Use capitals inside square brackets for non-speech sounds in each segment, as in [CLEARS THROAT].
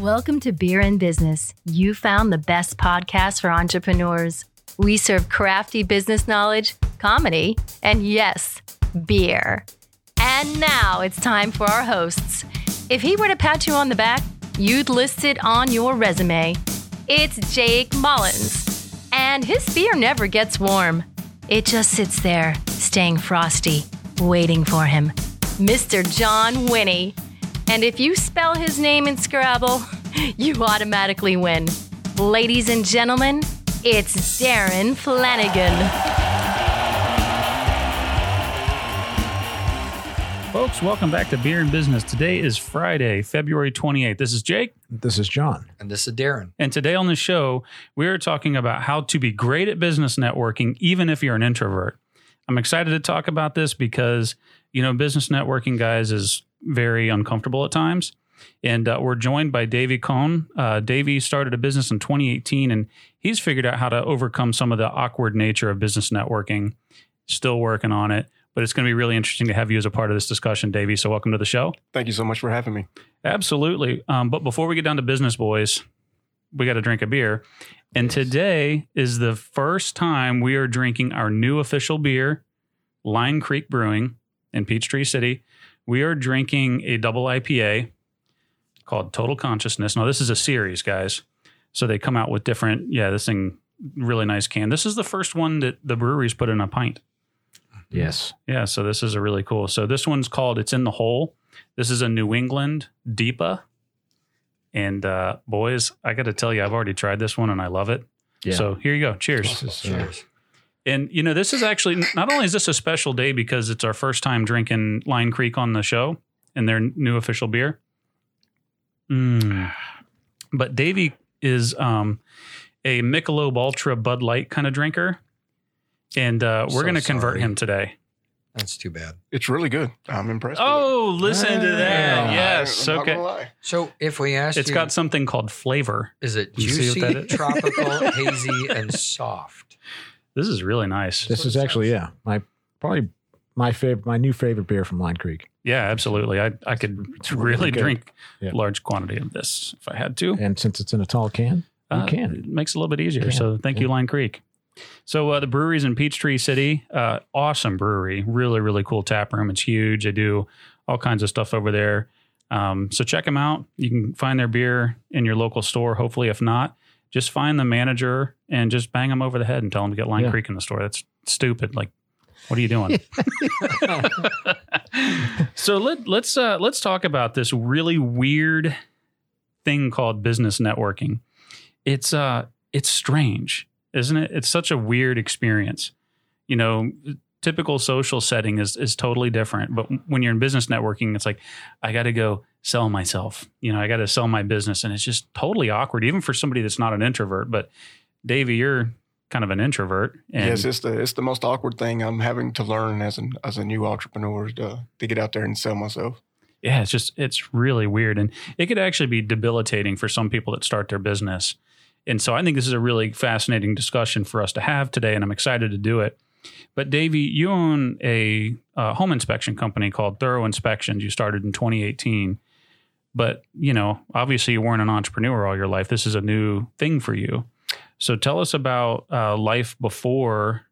Welcome to Beer and Business. You found the best podcast for entrepreneurs. We serve crafty business knowledge, comedy, and yes, beer. And now it's time for our hosts. If he were to pat you on the back, you'd list it on your resume. It's Jake Mullins. And his beer never gets warm, it just sits there, staying frosty, waiting for him. Mr. John Winnie. And if you spell his name in Scrabble, [LAUGHS] you automatically win. Ladies and gentlemen, it's Darren Flanagan. Folks, welcome back to Beer and Business. Today is Friday, February 28th. This is Jake. This is John. And this is Darren. And today on the show, we are talking about how to be great at business networking, even if you're an introvert. I'm excited to talk about this because, you know, business networking, guys, is very uncomfortable at times. And uh, we're joined by Davie Coln. Uh, Davie started a business in 2018, and he's figured out how to overcome some of the awkward nature of business networking. Still working on it, but it's going to be really interesting to have you as a part of this discussion, Davie. So welcome to the show. Thank you so much for having me. Absolutely. Um, but before we get down to business, boys, we got to drink a beer. And today is the first time we are drinking our new official beer, Line Creek Brewing in Peachtree City. We are drinking a double IPA called Total Consciousness. Now, this is a series, guys. So they come out with different, yeah, this thing, really nice can. This is the first one that the breweries put in a pint. Yes. Yeah, so this is a really cool. So this one's called It's in the Hole. This is a New England DIPA. And uh, boys, I got to tell you, I've already tried this one and I love it. Yeah. So here you go. Cheers. This Cheers. And you know, this is actually not only is this a special day because it's our first time drinking Line Creek on the show and their new official beer. Mm. But Davie is um, a Michelob Ultra Bud Light kind of drinker, and uh, we're So going to convert him today. That's too bad. It's really good. I'm impressed. with Oh, listen to that! it. Yes, I'm okay. gonna lie. So if we ask It's you, got something called flavor. is it juicy, what that is? [LAUGHS] tropical, hazy, and soft? This is really nice. this is actually yeah my probably my favorite my new favorite beer from Line Creek. Yeah, absolutely. I I could really really drink Yeah. large quantity of this if I had to. And since it's in a tall can, you Uh, can. It makes it a little bit easier. So thank you, Line Creek. So uh, the brewery's in Peachtree City. Uh, awesome brewery. Really, really cool tap room. It's huge. They do all kinds of stuff over there. Um, so check them out. You can find their beer in your local store. Hopefully, if not, just find the manager and just bang them over the head and tell them to get Line Yeah. Creek in the store. That's stupid. Like, what are you doing? [LAUGHS] [LAUGHS] so let let's uh, let's talk about this really weird thing called business networking. It's uh it's strange, isn't it? It's such a weird experience. You know, typical social setting is is totally different, but when you're in business networking, it's like I got to go sell myself. You know, I got to sell my business and it's just totally awkward even for somebody that's not an introvert, but Davie, you're kind of an introvert and yes, it's the it's the most awkward thing I'm having to learn as an as a new entrepreneur to to get out there and sell myself. yeah, it's just it's really weird, and it could actually be debilitating for some people that start their business. And so I think this is a really fascinating discussion for us to have today, and I'm excited to do it. But Davie, you own a uh, home inspection company called Thorough Inspections. You started in 2018, but you know, obviously, you weren't an entrepreneur all your life. This is a new thing for you. So tell us about uh, life before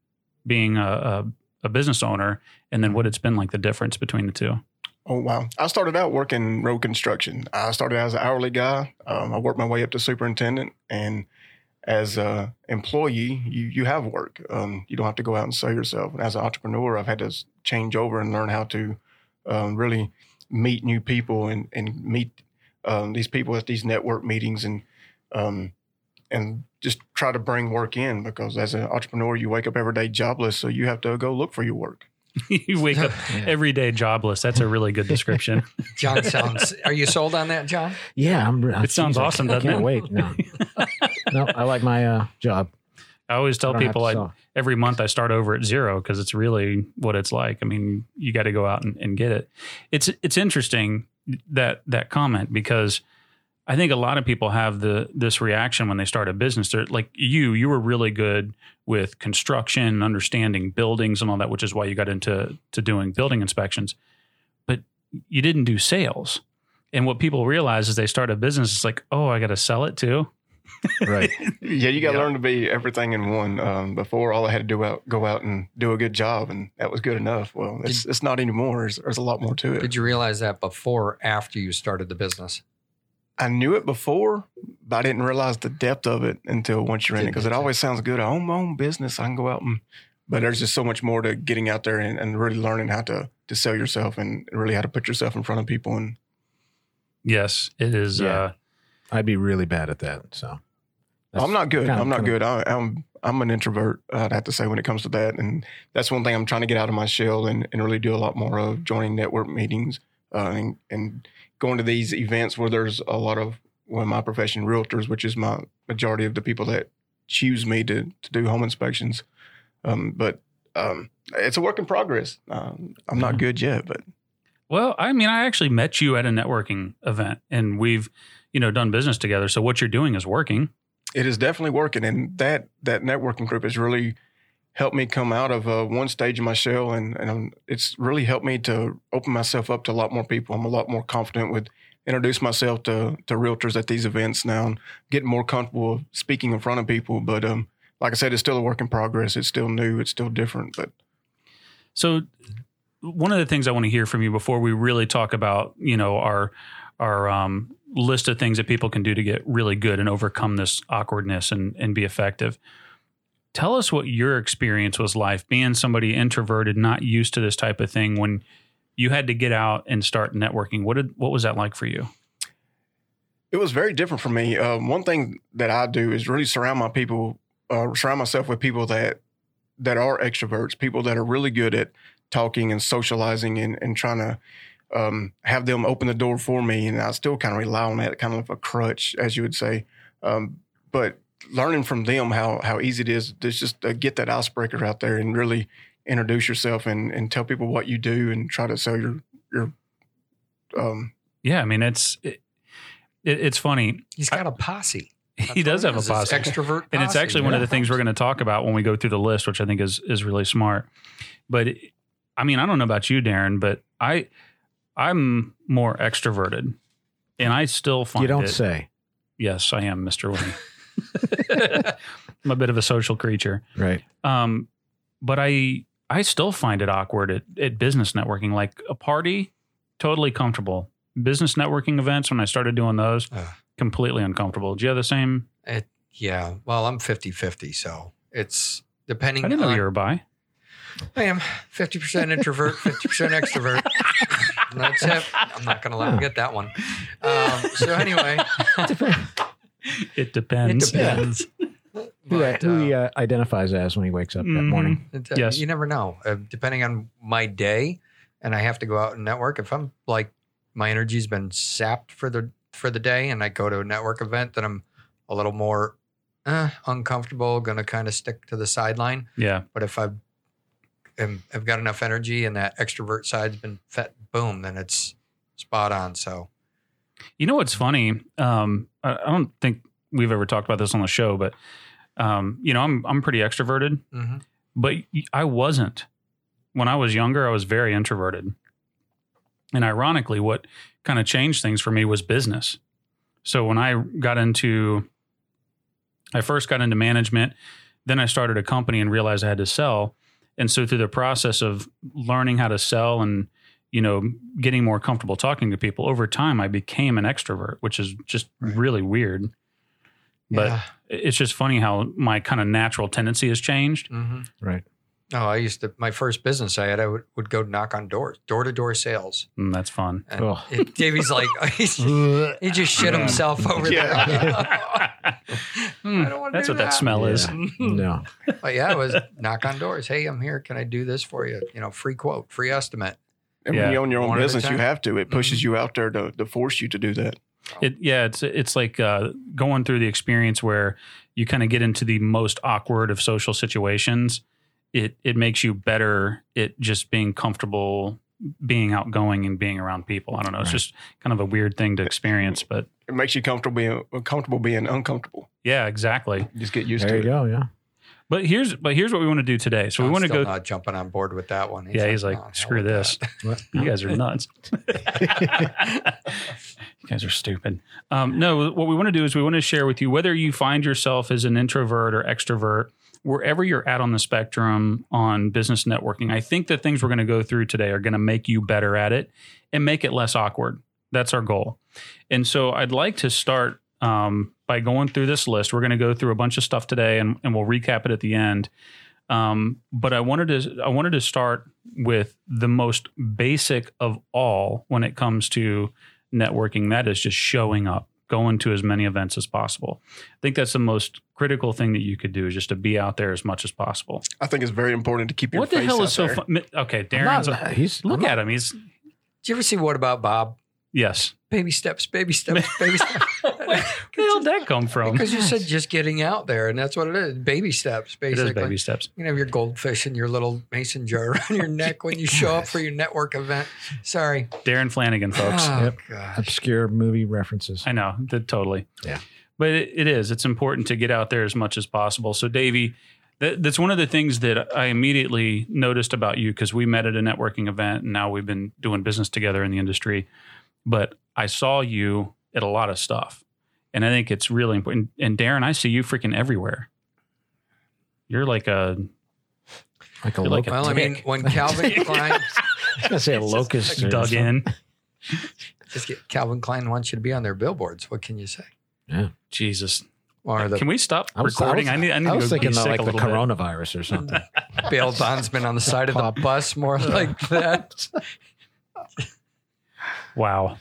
being a, a, a business owner, and then what it's been like. The difference between the two. Oh wow! I started out working road construction. I started as an hourly guy. Um, I worked my way up to superintendent, and as a employee, you you have work. Um, you don't have to go out and sell yourself. As an entrepreneur, I've had to change over and learn how to um, really meet new people and and meet um, these people at these network meetings and um, and just try to bring work in because as an entrepreneur, you wake up every day jobless, so you have to go look for your work. [LAUGHS] you wake up [LAUGHS] every day jobless. That's a really good description. [LAUGHS] John sounds. Are you sold on that, John? Yeah, I'm. It sounds geez, I awesome, can't- doesn't I can't it? wait. No, no, I like my uh, job. I always tell I people I, every month I start over at zero because it's really what it's like. I mean, you got to go out and, and get it. It's it's interesting that that comment because I think a lot of people have the this reaction when they start a business. They're like you, you were really good with construction, and understanding buildings and all that, which is why you got into to doing building inspections. But you didn't do sales. And what people realize is they start a business, it's like, oh, I got to sell it too. [LAUGHS] Right. [LAUGHS] Yeah, you got to Yeah. learn to be everything in one. Um, before, all I had to do out go out and do a good job, and that was good enough. Well, it's it's not anymore. There's, there's a lot more to it. Did you realize that before or after you started the business? I knew it before, but I didn't realize the depth of it until once you're in it. Because it always sounds good. I own my own business. I can go out and, but there's just so much more to getting out there and, and really learning how to to sell yourself and really how to put yourself in front of people. And Yes, it is. Yeah. Uh, I'd be really bad at that. So I'm not good. I'm not good. I, I'm I'm an introvert. I'd have to say when it comes to that, and that's one thing I'm trying to get out of my shell and, and really do a lot more of joining network meetings uh, and, and going to these events where there's a lot of well, my profession realtors, which is my majority of the people that choose me to to do home inspections. Um, but um, it's a work in progress. Um, I'm not Mhm. good yet, but well, I mean, I actually met you at a networking event and we've, you know, done business together. So what you're doing is working. it is definitely working and that that networking group is really helped me come out of uh, one stage of my shell and, and it's really helped me to open myself up to a lot more people. I'm a lot more confident with introduce myself to to realtors at these events now and getting more comfortable speaking in front of people. But um like i said it's still a work in progress. It's still new. It's still different but So one of the things I want to hear from you before we really talk about, you know, our our um, list of things that people can do to get really good and overcome this awkwardness and and be effective. Tell us what your experience was like being somebody introverted, not used to this type of thing when you had to get out and start networking. What did what was that like for you? It was very different for me. Um, one thing that I do is really surround my people, uh, surround myself with people that that are extroverts, people that are really good at talking and socializing and, and trying to um, have them open the door for me. And I still kind of rely on that, kind of a crutch, as you would say. Um, but learning from them how how easy it is to just uh, get that icebreaker out there and really introduce yourself and, and tell people what you do and try to sell your your um, Yeah, I mean it's it, it, it's funny. He's got a posse. [LAUGHS] He does have a That's what it is. posse. Extrovert. and it's posse, actually one of the things we're going to talk about when we go through the list, which I think is is really smart. But I mean, I don't know about you, Darren, but I I'm more extroverted, and I still find You don't it- say. Yes, I am, Mister Winnie. I'm a bit of a social creature, Right. um, but I I still find it awkward at, at business networking. Like a party, totally comfortable. Business networking events, when I started doing those, Ugh. completely uncomfortable. Do you have the same? It, yeah. Well, I'm 50 50. So it's depending I didn't know on. you were bi. I am 50% introvert, 50% extrovert. [LAUGHS] That's it. I'm not going to let him get that one. Um, so, anyway, It depends. it depends. [LAUGHS] Who, But, who he uh, uh, identifies as when he wakes up that Mhm. morning. it, uh, Yes. You never know. Uh, depending on my day and I have to go out and network, if I'm like, my energy's been sapped for the for the day and I go to a network event, then I'm a little more uh, uncomfortable, going to kind of stick to the sideline. Yeah. But if I've am, I've got enough energy and that extrovert side's been fed, boom, then it's spot on. So You know what's funny? Um, I, I don't think we've ever talked about this on the show, but um, you know, I'm I'm pretty extroverted, mhm. but I wasn't when I was younger. I was very introverted, and ironically, what kind of changed things for me was business. So when I got into, I first got into management, then I started a company and realized I had to sell, and so through the process of learning how to sell and you know, getting more comfortable talking to people over time, I became an extrovert, which is just Right. really weird. But yeah. it's just funny how my kind of natural tendency has changed. hmm Right. Oh, I used to my first business I had. I would, would go knock on doors, door to door sales. And that's fun. It, Davie's like, [LAUGHS] he just shit Yeah. himself over there. [LAUGHS] Hmm, I don't wanna that's do what that that. smell is. Yeah. no. But yeah, it was knock on doors. Hey, I'm here. Can I do this for you? You know, free quote, free estimate. And Yeah. when you own your own One business, you have to. It pushes Mm-hmm. you out there to, to force you to do that. It, yeah, it's it's like uh, going through the experience where you kind of get into the most awkward of social situations. It it makes you better at just being comfortable, being outgoing, and being around people. I don't know. It's Right. just kind of a weird thing to experience, but It makes you comfortable being comfortable being uncomfortable. yeah, exactly. You just get used There to you it. go. Yeah. But here's but here's what we want to do today. So we want to still go. not jumping on board with that one. Yeah, he's like, "Oh, screw this. [LAUGHS] You guys are nuts. [LAUGHS] You guys are stupid. Um, no, what we want to do is we want to share with you whether you find yourself as an introvert or extrovert, wherever you're at on the spectrum on business networking. I think the things we're going to go through today are going to make you better at it and make it less awkward. That's our goal. And so I'd like to start um, by going through this list. We're going to go through a bunch of stuff today and, and we'll recap it at the end. Um, but I wanted to I wanted to start with the most basic of all when it comes to networking. That is just showing up, going to as many events as possible. I think that's the most critical thing that you could do is just to be out there as much as possible. I think it's very important to keep your What the face hell is so there. fun? Okay, I'm Darren's. not- he's look not- at him. He's Did you ever see What About Bob? yes. Baby steps, baby steps, [LAUGHS] baby steps. Where the hell [LAUGHS] did that come from? Because you said [LAUGHS] just getting out there, and that's what it is. Baby steps, basically. is baby steps. You can have your goldfish and your little mason jar around your neck when you show up for your network event. Sorry. Darren Flanagan, folks. Oh, Yep. gosh. obscure movie references. I know, th- totally. Yeah. But it, it is. It's important to get out there as much as possible. So, Davie, that, that's one of the things that I immediately noticed about you because we met at a networking event and now we've been doing business together in the industry. But I saw you at a lot of stuff. And I think it's really important. And Darren, I see you freaking everywhere. You're like a Like a You're like locust. a Well, I mean, when Calvin [LAUGHS] Klein, I was gonna say a locust. or dug in. just get, Calvin Klein wants you to be on their billboards. What can you say? Yeah. Jesus. Or the Can we stop I was, recording? I I, was, need, I need I to was go thinking be sick like a the little bit. coronavirus or something. [LAUGHS] bail bondsman on the side of the bus, more like [LAUGHS] that. Wow.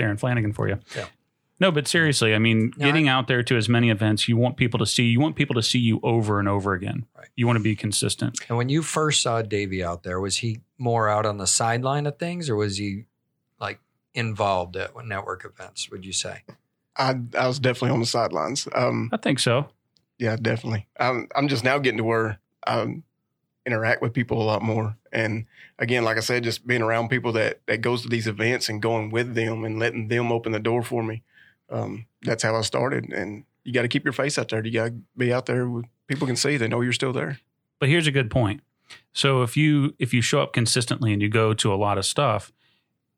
Yeah. Darren Flanagan for you. Yeah. No, but seriously, I mean, No, getting out there to as many events, you want people to see, you want people to see you over and over again. Right. You want to be consistent. And when you first saw Davie out there, was he more out on the sideline of things, or was he like involved at network events? Would you say? I, I was definitely on the sidelines. Um, I think so. yeah, definitely. I'm, I'm just now getting to where I interact with people a lot more. And again, like I said, just being around people that, that goes to these events and going with them and letting them open the door for me. Um, that's how I started. And you got to keep your face out there. You got to be out there. With, people can see, they know you're still there. But here's a good point. So if you if you show up consistently and you go to a lot of stuff,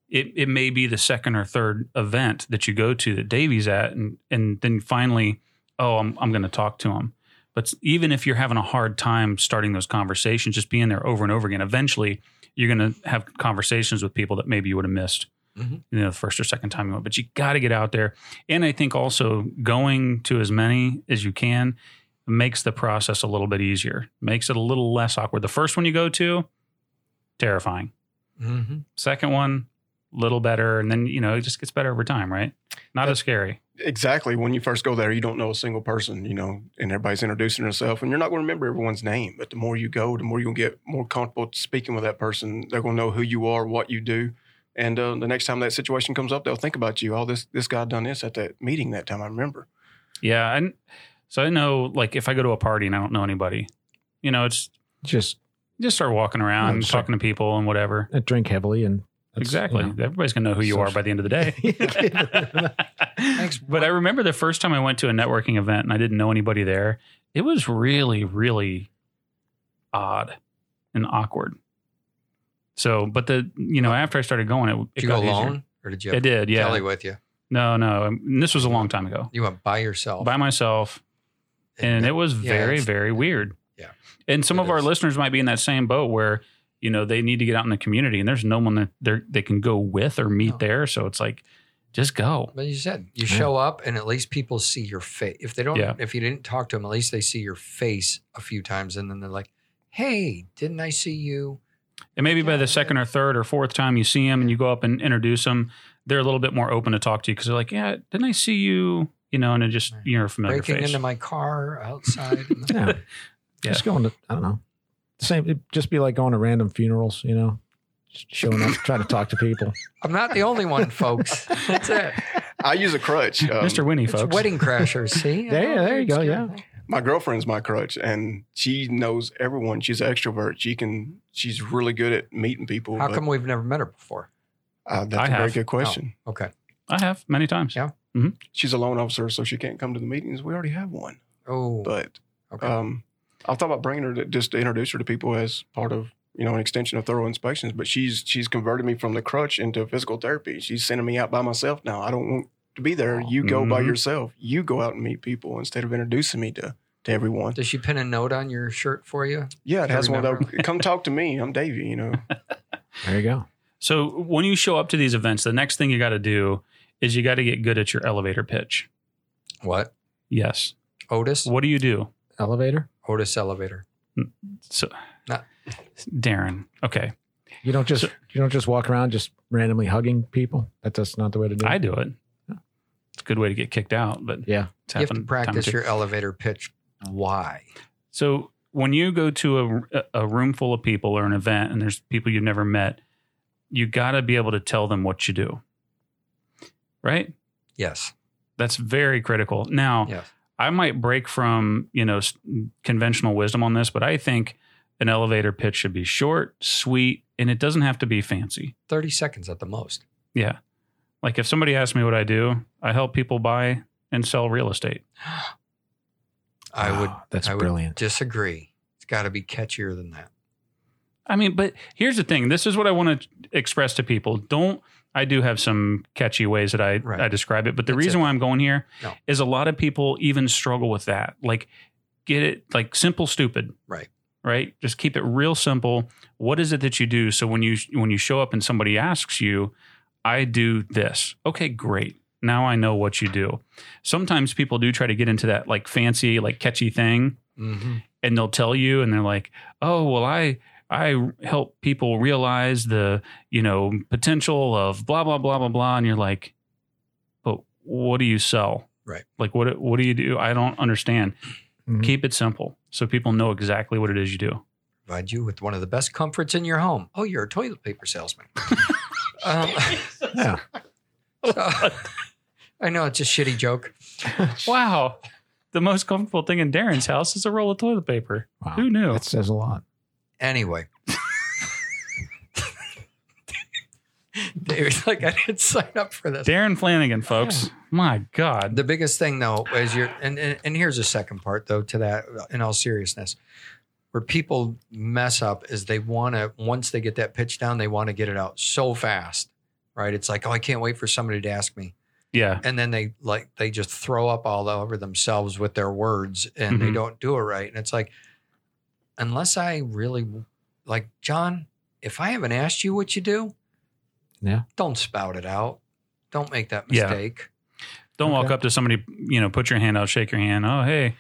it, it may be the second or third event that you go to that Davie's at, and and then finally, oh, I'm I'm going to talk to him. But even if you're having a hard time starting those conversations, just being there over and over again, eventually you're going to have conversations with people that maybe you would have missed, Mhm. you know, the first or second time you went. But you got to get out there, and I think also going to as many as you can makes the process a little bit easier, makes it a little less awkward. The first one you go to, terrifying. Mm-hmm. Second one, a little better, and then you know it just gets better over time, right? Not as scary. Exactly. When you first go there, you don't know a single person, you know, and everybody's introducing themselves, and you're not going to remember everyone's name. But the more you go, the more you'll get more comfortable speaking with that person. They're going to know who you are, what you do, and uh, the next time that situation comes up, they'll think about you. Oh, this this guy done this at that meeting that time. I remember. Yeah, and so I know, like, if I go to a party and I don't know anybody, you know, it's Just just start walking around, Yeah, just talking to people, and whatever. uh, drink heavily and that's, exactly. you know. Everybody's gonna know who you are by the end of the day. [LAUGHS] Thanks. [LAUGHS] but I remember the first time I went to a networking event and I didn't know anybody there. It was really, really odd and awkward. So, but the you know after I started going, it, it Did you go got easier. or did you I did, yeah. Kelly with you? No, no. um, And this was a long time ago. You went by yourself, By myself, and it was yeah, very, very weird. Yeah. And some It of our listeners might be in that same boat where you know they need to get out in the community, and there's no one that they they can go with or meet No. there. So it's like, just go. But you said you Yeah. show up, and at least people see your face. If they don't, Yeah. if you didn't talk to them, at least they see your face a few times, and then they're like, "Hey, didn't I see you?" And maybe by the second or third or fourth time you see them and you go up and introduce them, they're a little bit more open to talk to you because they're like, "Yeah, didn't I see you?" You know, and it just Right. you're a familiar Breaking face. into my car outside. [LAUGHS] Yeah. [LAUGHS] Yeah. Just going to I don't know. Same it'd just be like going to random funerals, you know. Just showing up, trying to talk to people. [LAUGHS] I'm not the only one, folks. That's it. I use a crutch. [LAUGHS] Um, Mr. Winnie, It's folks. wedding crashers. See, [LAUGHS] There- there you go, yeah. my girlfriend's my crutch and she knows everyone she's an extrovert she can she's really good at meeting people How but, come we've never met her before? uh, that's I a very good question Okay. I have many times. Yeah. she's a loan officer so she can't come to the meetings we already have one Oh, but okay. um i thought about bringing her to, just to introduce her to people as part of you know, an extension of thorough inspections. But she's she's converted me from the crutch into physical therapy. She's sending me out by myself now. I don't want to be there. You go by Mhm. yourself. You go out and meet people instead of introducing me to to everyone. Does she pin a note on your shirt for you? Yeah, it has one of remember. those. Come [LAUGHS] talk to me. I'm Davie. You know. [LAUGHS] There you go. So when you show up to these events, the next thing you got to do is you got to get good at your elevator pitch. What? Yes. Otis? What do you do? Elevator. Otis elevator. Mm, so, Not- Darren. Okay, You don't just you don't just walk around just randomly hugging people. That- That's not the way to do it. I do it. It's a good way to get kicked out, but Yeah. You have to happened time or practice your elevator pitch. Why? So when you go to a, a room full of people or an event and there's people you've never met, you got to be able to tell them what you do. Right? Yes. That's very critical. Now, Yes. I might break from, you know, conventional wisdom on this, but I think an elevator pitch should be short, sweet, and it doesn't have to be fancy. 30 seconds at the most. Yeah. Like if somebody asks me what I do, I help people buy and sell real estate. [GASPS] I would Wow, that's I would brilliant. disagree. It's got to be catchier than that. I mean, but here's the thing. This is what I want to express to people. Don't I do have some catchy ways that I, Right. I describe it, but the That's reason it. why I'm going here is No. a lot of people even struggle with that. Like get it like simple stupid. Right. Right? Just keep it real simple. What is it that you do so when you when you show up and somebody asks you, I do this. Okay, great. Now I know what you do. Sometimes people do try to get into that like fancy like catchy thing Mm-hmm. and they'll tell you and they're like oh well i i help people realize the you know potential of blah blah blah blah blah and you're like but what do you sell Right. like what what do you do i don't understand Mhm. keep it simple so people know exactly what it is you do Provide you with one of the best comforts in your home. Oh, you're a toilet paper salesman. [LAUGHS] um, Yeah. so- I know it's a shitty joke. [LAUGHS] wow the most comfortable thing in darren's house is a roll of toilet paper Wow. who knew That says a lot. Anyway. [LAUGHS] David's like, I didn't sign up for this. darren flanagan folks my god The biggest thing though is you're and, and and here's the second part though to that in all seriousness. Where people mess up is they want to once they get that pitch down, they want to get it out so fast. Right? It's like, oh, I can't wait for somebody to ask me. yeah And then they like they just throw up all over themselves with their words and they Mhm. don't do it right. And it's like, unless I really like John, if I haven't asked you what you do, Yeah. don't spout it out. Don't make that Yeah. mistake. Don't walk Okay. up to somebody, you know, put your hand out, shake your hand. Oh, hey,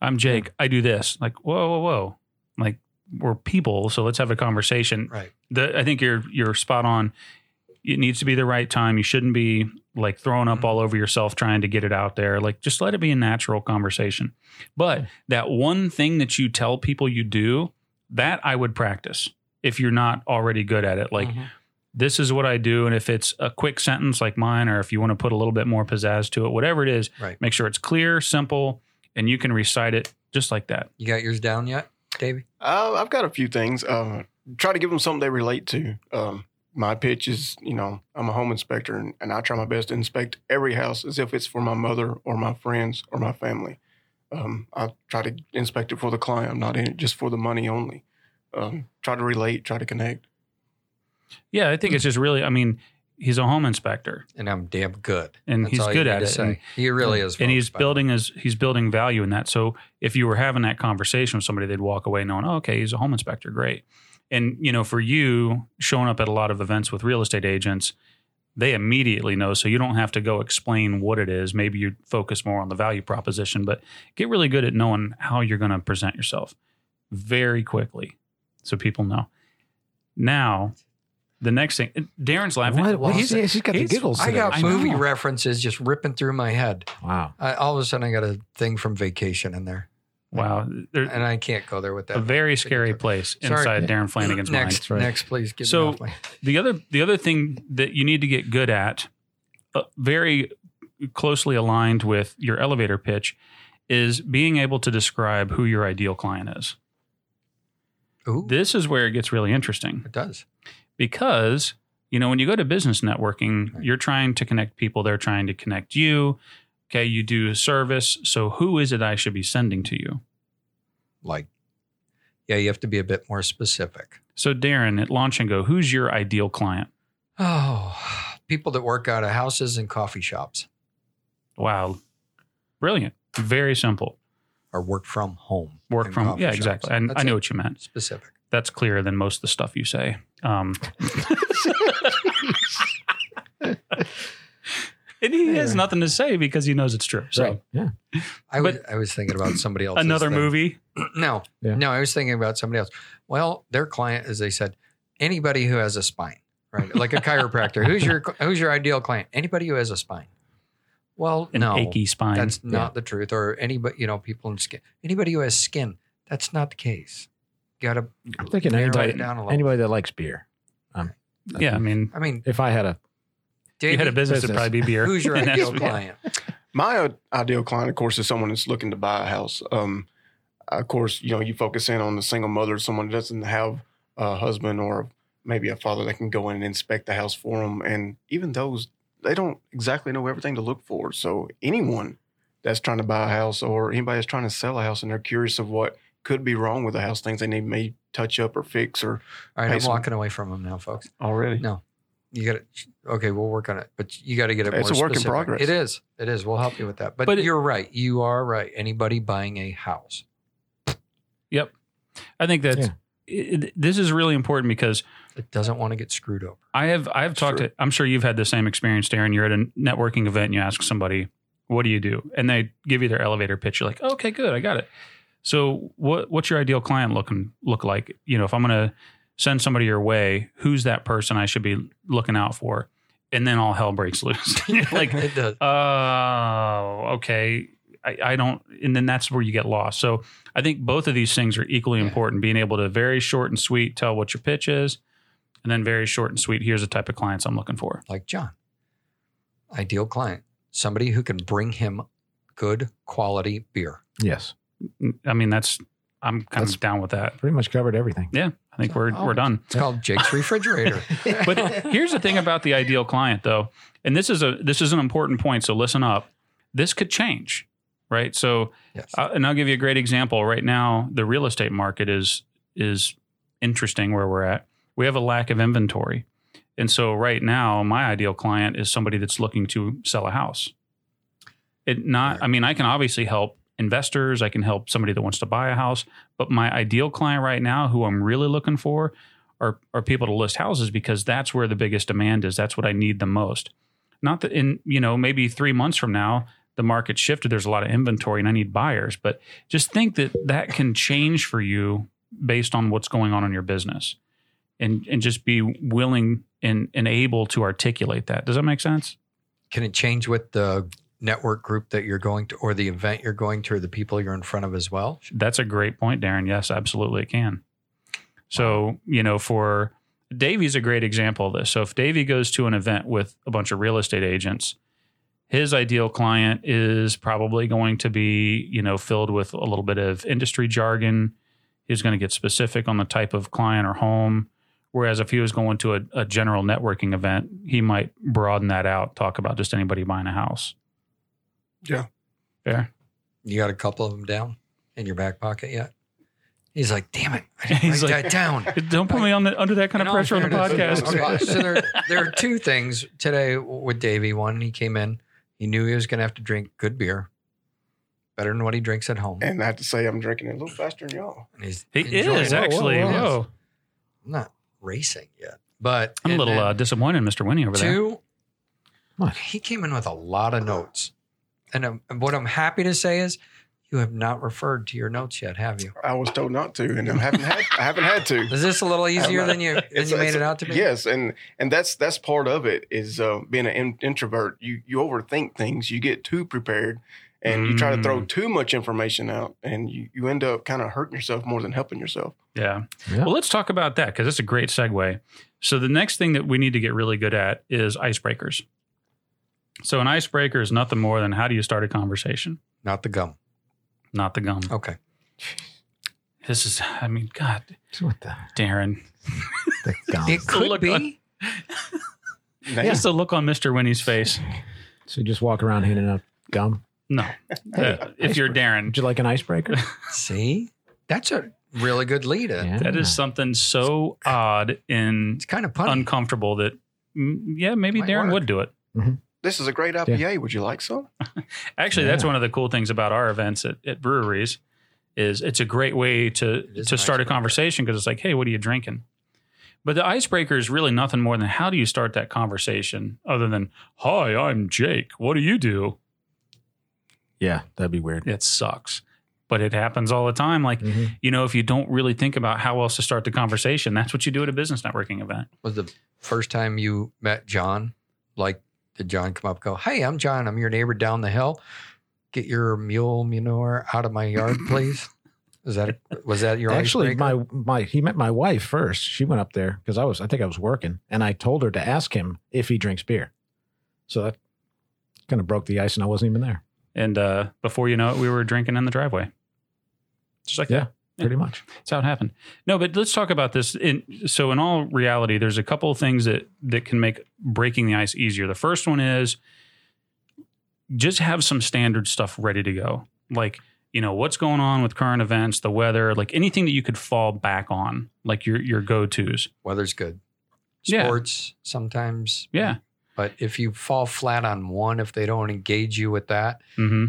I'm Jake. I do this. Like, whoa, whoa, whoa. Like, we're people, so let's have a conversation. Right. The, I think you're you're spot on. It needs to be the right time. You shouldn't be like throwing up Mhm. all over yourself trying to get it out there. Like, just let it be a natural conversation. But that one thing that you tell people you do, that I would practice if you're not already good at it. Like, Mhm. this is what I do. And if it's a quick sentence like mine, or if you want to put a little bit more pizzazz to it, whatever it is, Right. make sure it's clear, simple, and you can recite it just like that. You got yours down yet, Davie? Uh, I've got a few things. Uh, try to give them something they relate to. Um, my pitch is, you know, I'm a home inspector, and, and I try my best to inspect every house as if it's for my mother or my friends or my family. Um, I try to inspect it for the client. I'm not in it just for the money only. Um, try to relate, try to connect. Yeah, I think it's just really, I mean, he's a home inspector And I'm damn good. and That's he's good at it. And, he really is. and he's by the way. building his, he's building value in that. So if you were having that conversation with somebody, they'd walk away knowing, oh, okay, he's a home inspector. Great. And, you know, for you showing up at a lot of events with real estate agents, they immediately know. So you don't have to go explain what it is. Maybe you focus more on the value proposition, but get really good at knowing how you're going to present yourself very quickly so people know. Now, the next thing, Darren's laughing. What? what He's- he's, he's got the he's- giggles. I got movie know. references just ripping through my head. Wow. I, all of a sudden, I got a thing from vacation in there, wow. There- and I can't go there with that. a very scary place Sorry. inside Darren Flanagan's mind. next, right. next, please. Get So- my. The other the other thing that you need to get good at, uh, very closely aligned with your elevator pitch, is being able to describe who your ideal client is. Ooh, This is where it gets really interesting it does. because you know when you go to business networking, Right. you're trying to connect people. They're trying to connect you. Okay, you do a service. So who is it I should be sending to you? Like, yeah, you have to be a bit more specific. So, Darren, at Launch and Go, who's your ideal client? Oh, people that work out of houses and coffee shops Wow. Brilliant. Very simple. or work from home. Work from, yeah, shops. exactly. I, I know what you meant. specific. That's clearer than most of the stuff you say. Um, [LAUGHS] [LAUGHS] and he has nothing to say because he knows it's true. So, Right. Yeah. I was I was thinking about somebody else. another movie. [CLEARS THROAT] No, Yeah. no, I was thinking about somebody else. Well, their client, as they said, anybody who has a spine, right? Like a chiropractor. who's your who's your ideal client? Anybody who has a spine. Well, An no, achy spine. that's not the truth. Or anybody, you know, people in skin. Anybody who has skin, that's not the case. Got to. I'm thinking anybody, it down a little. anybody that likes beer. Um, yeah, I mean, I mean, If I had a, if you had a Davie, business, it'd probably be beer. who's your [LAUGHS] ideal that's- client? My uh, ideal client, of course, is someone that's looking to buy a house. Um, of course, you know, you focus in on the single mother, someone that doesn't have a husband or maybe a father that can go in and inspect the house for them. And even those, they don't exactly know everything to look for. So anyone that's trying to buy a house or anybody that's trying to sell a house and they're curious of what could be wrong with the house, things they need may touch up or fix or All right, I'm so- walking away from them now, folks. already. No. You got to. Okay, we'll work on it, but you got to get it. It's more a work in specific. progress. It is. It is. We'll help you with that. But, But you're right. You are right. Anybody buying a house. Yep. I think that's Yeah. it, it- this is really important because It doesn't want to get screwed over. I have I've talked Sure. to I'm sure you've had the same experience, Darren. You're at a networking event and you ask somebody, what do you do? And they give you their elevator pitch. You're like, okay, good, I got it. So what what's your ideal client looking look like? You know, if I'm gonna send somebody your way, who's that person I should be looking out for? And then all hell breaks loose. [LAUGHS] [LAUGHS] Like, it does. oh, okay. I, I don't, and then that's where you get lost. So I think both of these things are equally Yeah. important. Being able to very short and sweet tell what your pitch is, and then very short and sweet. Here's the type of clients I'm looking for. Like John. Ideal client. Somebody who can bring him good quality beer. yes, I mean, that's I'm kind That's- of down with that. pretty much covered everything. Yeah, I think we're Oh, we're done. It's called Jake's Refrigerator. [LAUGHS] But here's the thing about the ideal client, though, and this is a this is an important point. So listen up. This could change, right? So yes. Uh, and I'll give you a great example. Right now, the real estate market is is interesting where we're at. We have a lack of inventory, and so right now, my ideal client is somebody that's looking to sell a house. It not. I mean, I can obviously help investors. I can help somebody that wants to buy a house, but my ideal client right now, who I'm really looking for, are are people to list houses because that's where the biggest demand is. That's what I need the most. Not that in you know maybe three months from now the market shifted. There's a lot of inventory and I need buyers. But just think that that can change for you based on what's going on in your business and, and just be willing and, and able to articulate that. Does that make sense? Can it change with the network group that you're going to or the event you're going to or the people you're in front of as well? That's a great point, Darren. Yes, absolutely it can. So, you know, for Davie's a great example of this. So if Davie goes to an event with a bunch of real estate agents, his ideal client is probably going to be, you know, filled with a little bit of industry jargon. He's going to get specific on the type of client or home. Whereas if he was going to a, a general networking event, he might broaden that out, talk about just anybody buying a house. Yeah. Yeah. You got a couple of them down in your back pocket yet? He's like, damn it. I didn't [LAUGHS] He's write like, that down. [LAUGHS] Don't put me on the, under that kind of pressure on the fairness- podcast. Okay, so [LAUGHS] there, there are two things today with Davie. One, he came in, he knew he was going to have to drink good beer, better than what he drinks at home. And I have to say, I'm drinking it a little faster than y'all. And he's He enjoying is it. actually. whoa, Whoa, whoa. I'm not racing yet, but I'm a little uh, disappointed, Mr. Winnie over there. two. What? He came in with a lot of notes, and um, what I'm happy to say is, you have not referred to your notes yet, have you? I was told not to, and I haven't had I haven't had to. Is this a little easier than you [LAUGHS] than It's- you made it's- it out to be? Yes, and and that's that's part of it is uh, being an in- introvert. You you overthink things. You get too prepared, and you try to throw Mm. too much information out, and you you end up kind of hurting yourself more than helping yourself. Yeah. Yeah. Well, let's talk about that because it's a great segue. So the next thing that we need to get really good at is icebreakers. So an icebreaker is nothing more than how do you start a conversation, Not the gum. not the gum. Okay. This is, I mean, God, What the, Darren, the gum? It could look be. on- Now, just the look on Mr. Winnie's face. So you just walk around handing out gum. No, Uh, if you're Darren, Would you like an icebreaker? See, that's a really good lead in. Yeah. That is something so odd and It's kind of punny. uncomfortable that, mm, yeah, maybe Might Darren work. would do it. This is a great IPA. Would you like some? [LAUGHS] Actually, that's one of the cool things about our events at, at breweries is it's a great way to to an start a conversation because it's like, hey, what are you drinking? But the icebreaker is really nothing more than how do you start that conversation other than, hi, I'm Jake. What do you do? Yeah, that'd be weird. It sucks. But it happens all the time. Like, Mhm. you know, if you don't really think about how else to start the conversation, that's what you do at a business networking event. was the first time you met John? Like, did John come up and go, Hey, I'm John. I'm your neighbor down the hill. Get your mule manure out of my yard, [LAUGHS] please. Is that was that your Actually, icebreaker? my my he met my wife first. She went up there because I was I think I was working, and I told her to ask him if he drinks beer. So that kind of broke the ice, and I wasn't even there. And uh, before you know it, we were drinking in the driveway. Just like Yeah. that. Pretty much. That's how it happened. No, but let's talk about this. In, so, in all reality, there's a couple of things that that can make breaking the ice easier. The first one is just have some standard stuff ready to go, like you know what's going on with current events, the weather, like anything that you could fall back on, like your your go tos. Weather's good. Yeah. Sports sometimes. Yeah. But if you fall flat on one, if they don't engage you with that, hmm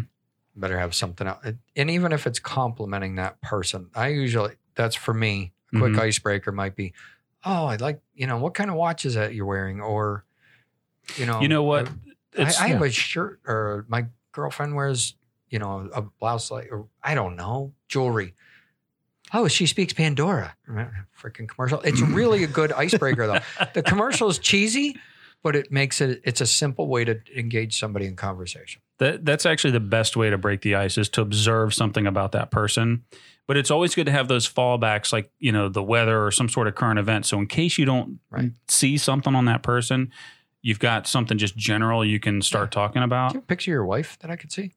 better have something else. And even if it's complimenting that person, I usually, that's for me, a quick Mhm. icebreaker might be, oh, I like, you know, what kind of watch is that you're wearing? Or, you know, You know what? I, I have yeah. a shirt or my girlfriend wears, you know, a blouse like, or I don't know, jewelry. Oh, she speaks Pandora. Freaking commercial. It's [LAUGHS] really a good icebreaker though. The commercial is cheesy, but it makes it, it's a simple way to engage somebody in conversation. That that's actually the best way to break the ice is to observe something about that person. But it's always good to have those fallbacks, like you know the weather or some sort of current event. So in case you don't Right. see something on that person, you've got something just general you can start talking about. you a picture of your wife that I could see?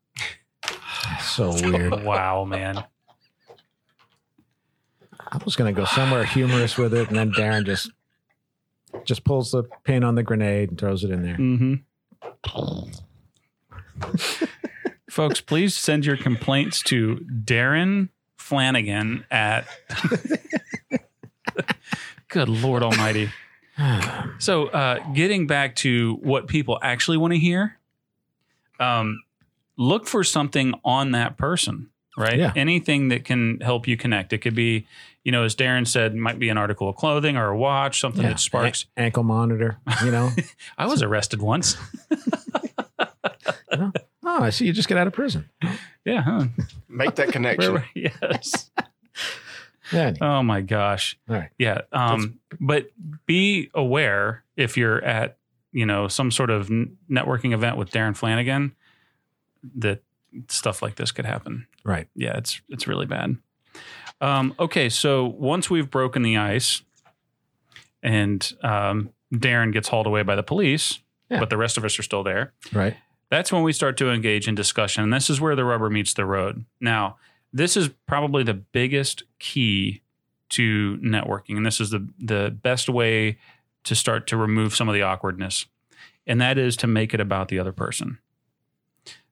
[SIGHS] So weird. [LAUGHS] wow, man! I was going to go somewhere humorous with it, and then Darren just just pulls the pin on the grenade and throws it in there. hmm [LAUGHS] Folks, please send your complaints to Darren Flanagan at. [LAUGHS] Good Lord Almighty. [SIGHS] So, uh, getting back to what people actually want to hear, um, look for something on that person, right? Yeah. Anything that can help you connect. It could be, you know, as Darren said, might be an article of clothing or a watch, something Yeah. that sparks. A- ankle monitor. You know. [LAUGHS] I was arrested once. [LAUGHS] oh, I see. You just get out of prison. Yeah. Huh? Make that [LAUGHS] connection. Yes. Yeah. Oh my gosh. All right. Yeah. Um, but be aware if you're at, you know, some sort of networking event with Darren Flanagan that stuff like this could happen. Right. Yeah, it's it's really bad. Um, okay, so once we've broken the ice and um, Darren gets hauled away by the police, Yeah. but the rest of us are still there, Right. that's when we start to engage in discussion. And this is where the rubber meets the road. Now, this is probably the biggest key to networking. And this is the, the best way to start to remove some of the awkwardness. And that is to make it about the other person.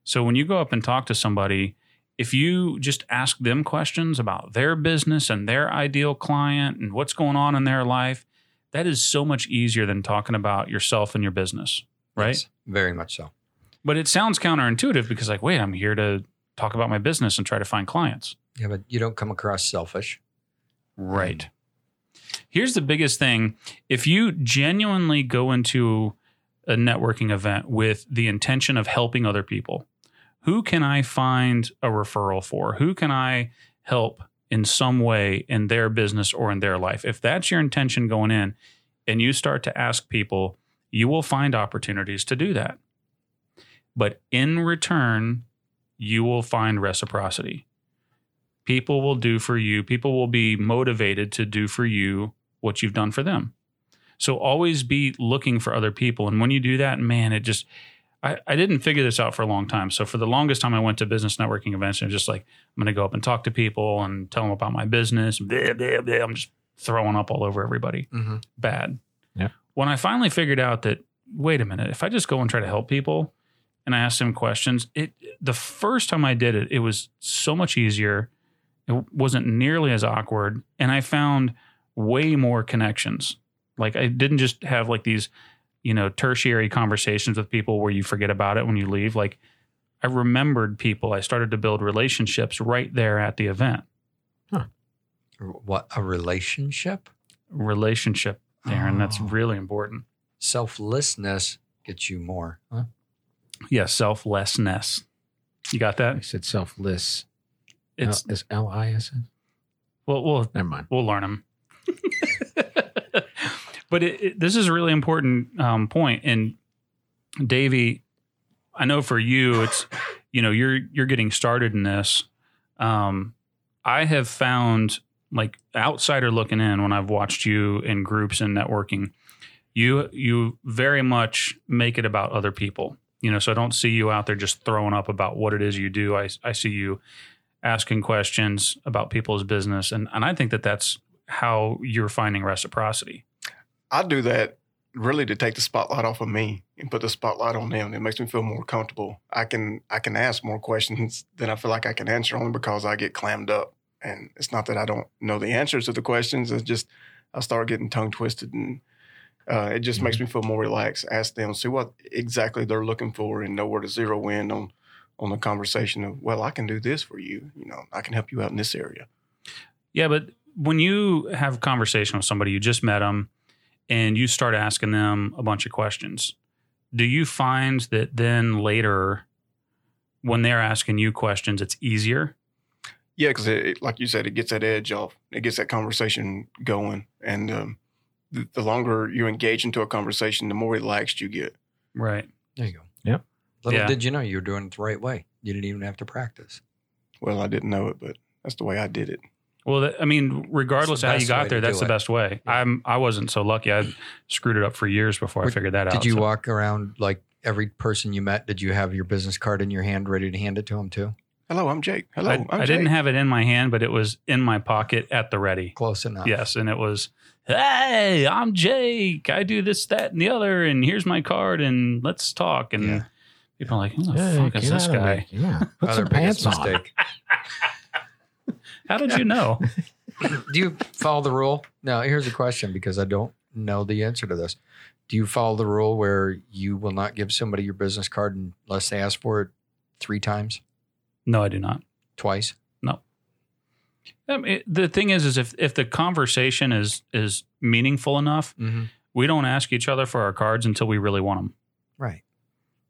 So when you go up and talk to somebody, if you just ask them questions about their business and their ideal client and what's going on in their life, that is so much easier than talking about yourself and your business, right? Yes, very much so. But it sounds counterintuitive because, like, wait, I'm here to talk about my business and try to find clients. Yeah, but you don't come across selfish. Right. Here's the biggest thing if you genuinely go into a networking event with the intention of helping other people, who can I find a referral for? Who can I help in some way in their business or in their life? If that's your intention going in and you start to ask people, you will find opportunities to do that. But in return, you will find reciprocity people will do for you people will be motivated to do for you what you've done for them so always be looking for other people and when you do that man it just I, I didn't figure this out for a long time so for the longest time i went to business networking events and just like i'm going to go up and talk to people and tell them about my business blah, blah, blah. i'm just throwing up all over everybody Mm-hmm. bad. Yeah. When I finally figured out that, wait a minute, if I just go and try to help people and I ask them questions, it the first time I did it, it was so much easier It wasn't nearly as awkward. And I found way more connections. Like I didn't just have like these, you know, tertiary conversations with people where you forget about it when you leave. Like I remembered people. I started to build relationships right there at the event. Huh. What a relationship? Relationship, Darren. That's Oh. really important. Selflessness gets you more. Huh? Yeah, selflessness. You got that? I that? said selfless. It's L- is L I S? well, we'll Never mind. we'll learn them. But it, it, this is a really important um, point. And Davie, I know for you, it's you know you're you're getting started in this. Um, I have found like outsider looking in when I've watched you in groups and networking, you you very much make it about other people. You know, so I don't see you out there just throwing up about what it is you do. I I see you asking questions about people's business, and and I think that that's how you're finding reciprocity. I do that really to take the spotlight off of me and put the spotlight on them. It makes me feel more comfortable. I can I can ask more questions than I feel like I can answer only because I get clammed up. And it's not that I don't know the answers to the questions. It's just I start getting tongue twisted and uh, it just makes me feel more relaxed. Ask them, see what exactly they're looking for, and know where to zero in on on the conversation of, well, I can do this for you. You know, I can help you out in this area. Yeah, but when you have a conversation with somebody, you just met them, and you start asking them a bunch of questions, do you find that then later, when they're asking you questions, it's easier? Yeah, because like you said, it gets that edge off. It gets that conversation going, and um, the, the longer you engage into a conversation, the more relaxed you get. Right. There you go. Yep. Little Yeah. did you know you were doing it the right way. You didn't even have to practice. Well, I didn't know it, but that's the way I did it. Well, I mean, regardless of how you got there, that's the it. best way. Yeah. I'm I wasn't so lucky. I screwed it up for years before I figured that out. Did you so- walk around like every person you met? Did you have your business card in your hand ready to hand it to them too? Hello, I'm Jake. Hello, I, I'm I Jake. didn't have it in my hand, but it was in my pocket at the ready. Close enough. Yes, and it was, hey, I'm Jake. I do this, that, and the other, and here's my card, and let's talk. And Yeah. people are like, who the Hey, fuck is this guy? there. Yeah. Put Other some biggest pants on. [LAUGHS] How did you know? [LAUGHS] Do you follow the rule? Now, here's a question because I don't know the answer to this. Do you follow the rule where you will not give somebody your business card unless they ask for it three times, no, I do not. twice? No. I mean, the thing is, is if if the conversation is is meaningful enough, Mm-hmm. we don't ask each other for our cards until we really want them. Right.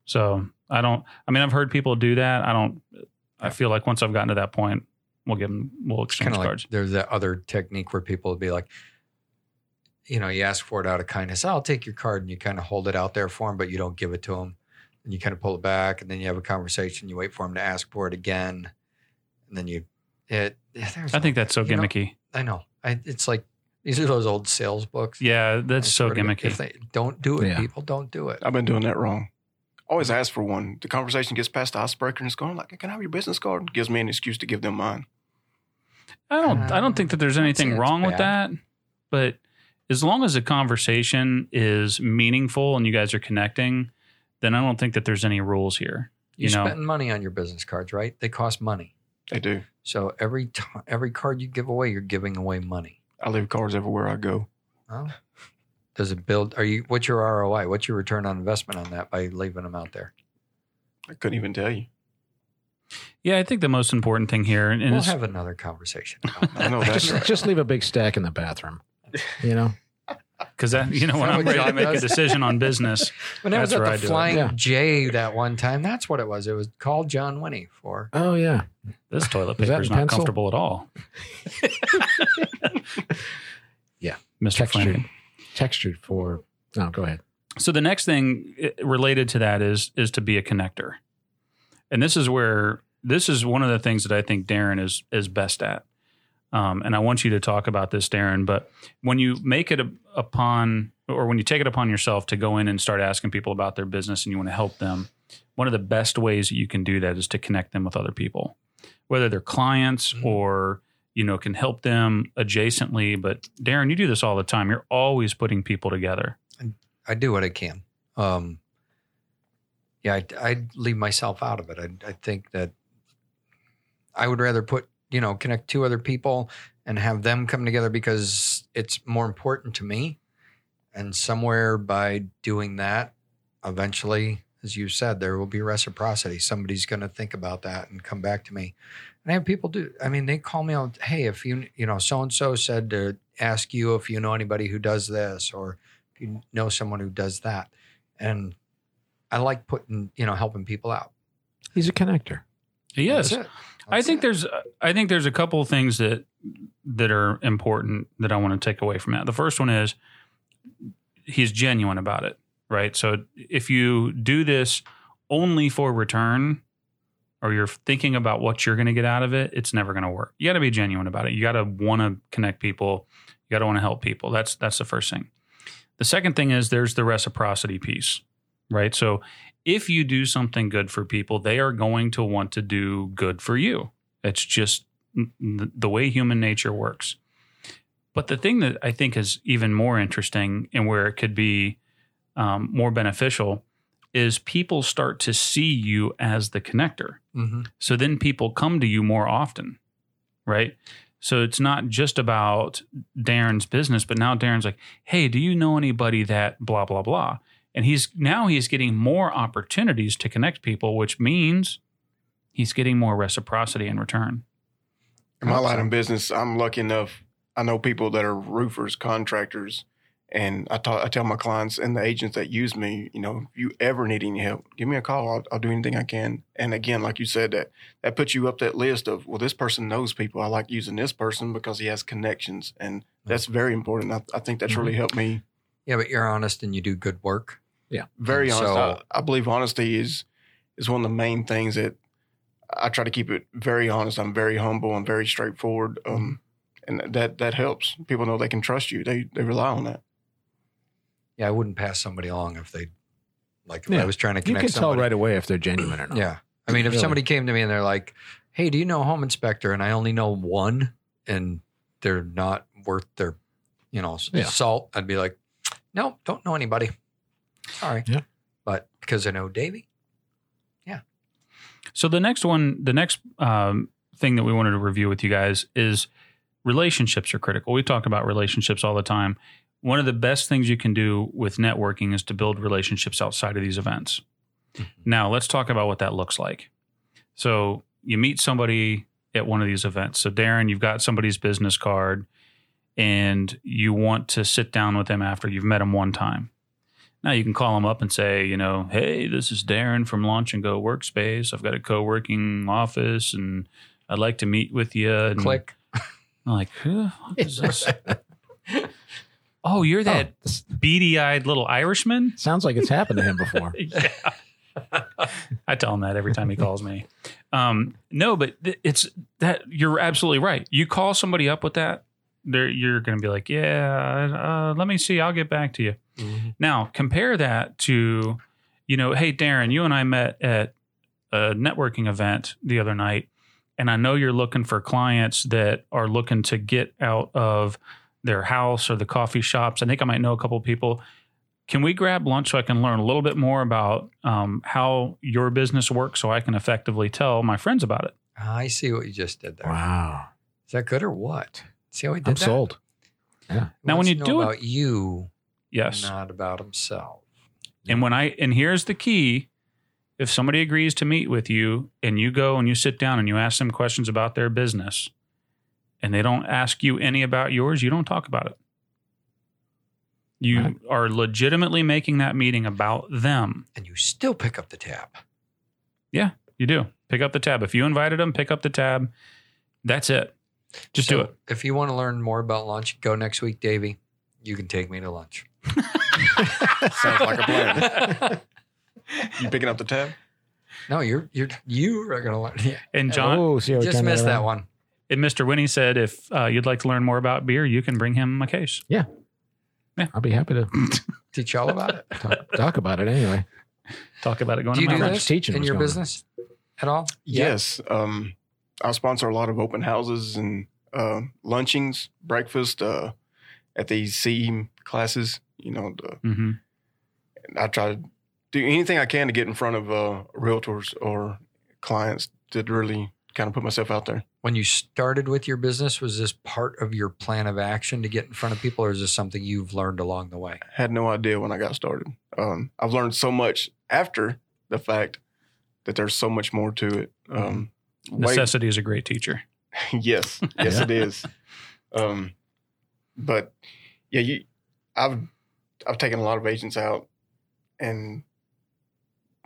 So I don't. I mean, I've heard people do that. I don't. I feel like once I've gotten to that point, we'll give them. We'll exchange Kind of like cards. there's that other technique where people would be like, you know, you ask for it out of kindness. I'll take your card, and you kind of hold it out there for them, but you don't give it to them. And you kind of pull it back, and then you have a conversation. You wait for them to ask for it again, and then you. It. there's I think that's so you know, gimmicky. I know. I, it's like these are those old sales books. yeah, that's so swear to God, gimmicky. If they don't do it, Yeah. people don't do it. I've been doing that wrong. Always mm-hmm. ask for one. The conversation gets past the icebreaker and it's going like, "Can I have your business card?" Gives me an excuse to give them mine. I don't. I don't um, think that there's anything it's wrong with that. But as long as the conversation is meaningful and you guys are connecting, then I don't think that there's any rules here. You're know. spending money on your business cards, right? They cost money. They do. So every t- every card you give away, you're giving away money. I leave cards everywhere I go. Well, does it build? Are you? What's your ROI? What's your return on investment on that by leaving them out there? I couldn't even tell you. Yeah, I think the most important thing here, and we'll it's, have another conversation. [LAUGHS] I know that's Just, just leave a big stack in the bathroom. You know? [LAUGHS] because that you know when I'm ready to make a decision on business, [LAUGHS] when I was at where the do. Flying Yeah. J that one time, that's what it was. It was called John Winnie for. Oh, yeah. this toilet paper is not pencil? comfortable at all. Yeah. Mr. Textured. Flanagan. Textured for. No, go ahead. So the next thing eh, related to that is is to be a connector, and this is where this is one of the things that I think Darren is is best at. Um, and I want you to talk about this, Darren. But when you make it a, upon, or when you take it upon yourself to go in and start asking people about their business, and you want to help them, one of the best ways that you can do that is to connect them with other people, whether they're clients Mhm. or you know can help them adjacently. But Darren, you do this all the time. You're always putting people together. I do what I can. Um, yeah, I, I leave myself out of it. I, I think that I would rather put you know, connect two other people and have them come together because it's more important to me. And somewhere by doing that, eventually, as you said, there will be reciprocity. Somebody's going to think about that and come back to me. And I have people do. I mean, they call me on, Hey, if you you know, so and so said to ask you if you know anybody who does this, or if you know someone who does that, and I like putting you know helping people out. He's a connector. He is. I think it. there's I think there's a couple of things that that are important that I want to take away from that. The first one is he's genuine about it, right? So if you do this only for return or you're thinking about what you're going to get out of it, it's never going to work. You got to be genuine about it. You got to want to connect people. You got to want to help people. That's that's the first thing. The second thing is there's the reciprocity piece, right? So if you do something good for people, they are going to want to do good for you. It's just the way human nature works. But the thing that I think is even more interesting and where it could be um, more beneficial is people start to see you as the connector. Mhm. So then people come to you more often, right? So it's not just about Darren's business, but now Darren's like, hey, do you know anybody that blah, blah, blah? And he's now he's getting more opportunities to connect people, which means he's getting more reciprocity in return. In my line of business, I'm lucky enough. I know people that are roofers, contractors, and I, ta- I tell my clients and the agents that use me, you know, if you ever need any help, give me a call. I'll, I'll do anything I can. And again, like you said, that that puts you up that list of well, this person knows people. I like using this person because he has connections, and that's very important. I, I think that's really helped me. Yeah, but you're honest and you do good work. Yeah, very And honest. so- I, I believe honesty is is one of the main things that I try to keep it very honest. I'm very humble. I'm very straightforward. Um, and that that helps. People know they can trust you. They they rely on that. Yeah, I wouldn't pass somebody along if they like if Yeah. I was trying to You connect can tell somebody. right away if they're genuine or not. Yeah. I mean, if Really. somebody came to me and they're like, "Hey, do you know a home inspector?" and I only know one, and they're not worth their, you know, s- Yeah. salt, I'd be like, "No, don't know anybody." Sorry. Yeah. But because I know Davie, Yeah. So the next one, the next um, thing that we wanted to review with you guys is relationships are critical. We talk about relationships all the time. One of the best things you can do with networking is to build relationships outside of these events. Mm-hmm. Now, let's talk about what that looks like. So, you meet somebody at one of these events. So, Darren, you've got somebody's business card and you want to sit down with them after you've met them one time. Now you can call them up and say, you know, hey, this is Darren from Launch and Go Workspace. I've got a co-working office, and I'd like to meet with you. And click. I'm like, who is this? [LAUGHS] oh, you're that Oh, beady-eyed little Irishman. sounds like it's happened to him before. [LAUGHS] yeah. I tell him that every time he calls me. Um, no, but it's that you're absolutely right. You call somebody up with that, they're, you're going to be like, yeah, uh, let me see. I'll get back to you. Now, compare that to, you know, hey, Darren, you and I met at a networking event the other night, and I know you're looking for clients that are looking to get out of their house or the coffee shops. I think I might know a couple of people. Can we grab lunch so I can learn a little bit more about um, how your business works so I can effectively tell my friends about it? I see what you just did there. Wow. Is that good or what? See how he did I'm that? sold. He Now, when you to know do it- about you, Yes. not about himself. And when I and here's the key, if somebody agrees to meet with you and you go and you sit down and you ask them questions about their business and they don't ask you any about yours, you don't talk about it. You Right. are legitimately making that meeting about them. And you still pick up the tab. Yeah, you do. Pick up the tab. If you invited them, pick up the tab. That's it. Just do it. If you want to learn more about lunch, go next week, Davie. You can take me to lunch. [LAUGHS] Sounds like a plan. [LAUGHS] You picking up the tab? No, you're you're you are gonna learn. Yeah. And John oh, see Just missed that around? one. And Mr. Winnie said if uh, you'd like to learn more about beer, you can bring him a case. Yeah. Yeah. I'll be happy to [LAUGHS] Teach you all about it. talk, talk about it anyway. Talk about it going do you to do my French this teaching in was your going on. business at all? Yeah. Yes. Um, I sponsor a lot of open houses and uh, lunchings, breakfast uh, at these CE classes. You know, the, hmm and I try to do anything I can to get in front of uh, realtors or clients to really kind of put myself out there. When you started with your business, was this part of your plan of action to get in front of people, or is this something you've learned along the way? I had no idea when I got started. Um, I've learned so much after the fact that there's so much more to it. Um, way- Necessity is a great teacher. [LAUGHS] yes, yes, Yeah. it is. Um, but yeah, you, I've I've taken a lot of agents out, and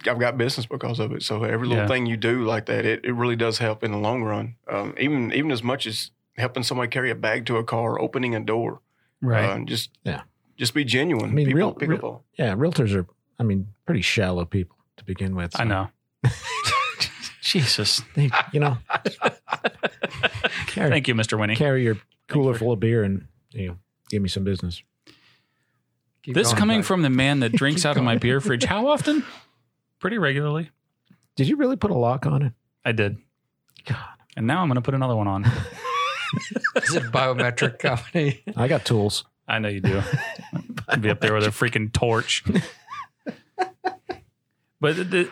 I've got business because of it. So every little Yeah. thing you do like that, it, it really does help in the long run. Um, even even as much as helping somebody carry a bag to a car, opening a door, Right. uh, just Yeah. just be genuine. I mean, People real- pick real- Yeah, realtors are, I mean, pretty shallow people to begin with. I know. [LAUGHS] Jesus. They, you know, carry, Thank you, Mr. Winnie. carry your cooler full of beer and you know, give me some business. Keep This going, coming bud. from the man that drinks [LAUGHS] out of my beer fridge. How often? Pretty regularly. Did you really put a lock on it? I did. God, And now I'm going to put another one on. [LAUGHS] is it a biometric company? [LAUGHS] I got tools. I know you do. I'd be up there with a freaking torch. [LAUGHS] But the, the,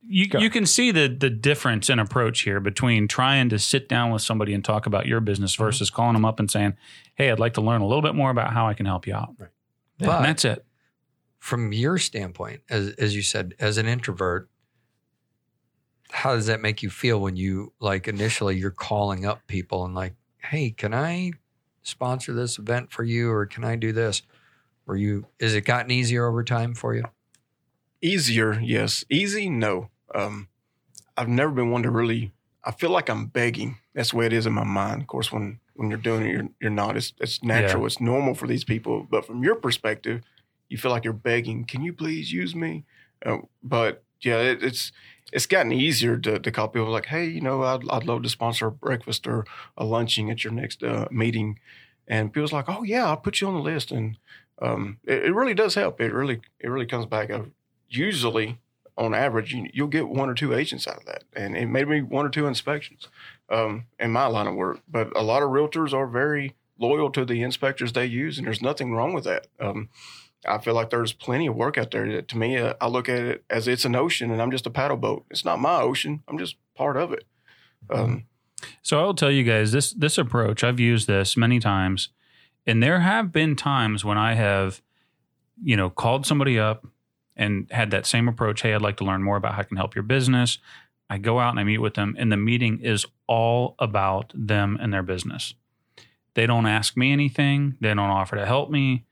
you Go. you can see the the difference in approach here between trying to sit down with somebody and talk about your business versus mm-hmm. calling them up and saying, "Hey, I'd like to learn a little bit more about how I can help you out." Yeah. But And that's it. From your standpoint, as as you said, as an introvert, how does that make you feel when you like initially you're calling up people and like, hey, can I sponsor this event for you or can I do this? Were you is it gotten easier over time for you? Easier, yes. Easy, no. Um, I've never been one to really. I feel like I'm begging. That's the way it is in my mind. Of course, when when you're doing it, you're you're not. It's it's natural. It's normal for these people. But from your perspective, you feel like you're begging. Can you please use me? Uh, but yeah, it, it's it's gotten easier to, to call people like, hey, you know, I'd I'd love to sponsor a breakfast or a lunching at your next uh, meeting, and people's like, oh yeah, I'll put you on the list, and um, it, it really does help. It really it really comes back. I've, usually on average you, you'll get one or two agents out of that and it may be one or two inspections um, in my line of work but a lot of realtors are very loyal to the inspectors they use and there's nothing wrong with that um, i feel like there's plenty of work out there to me uh, i look at it as it's an ocean and i'm just a paddle boat it's not my ocean i'm just part of it um, So I will tell you guys this this approach. I've used this many times, and there have been times when I have, you know, called somebody up and had that same approach. Hey, I'd like to learn more about how I can help your business. I go out and I meet with them, and the meeting is all about them and their business. They don't ask me anything. They don't offer to help me,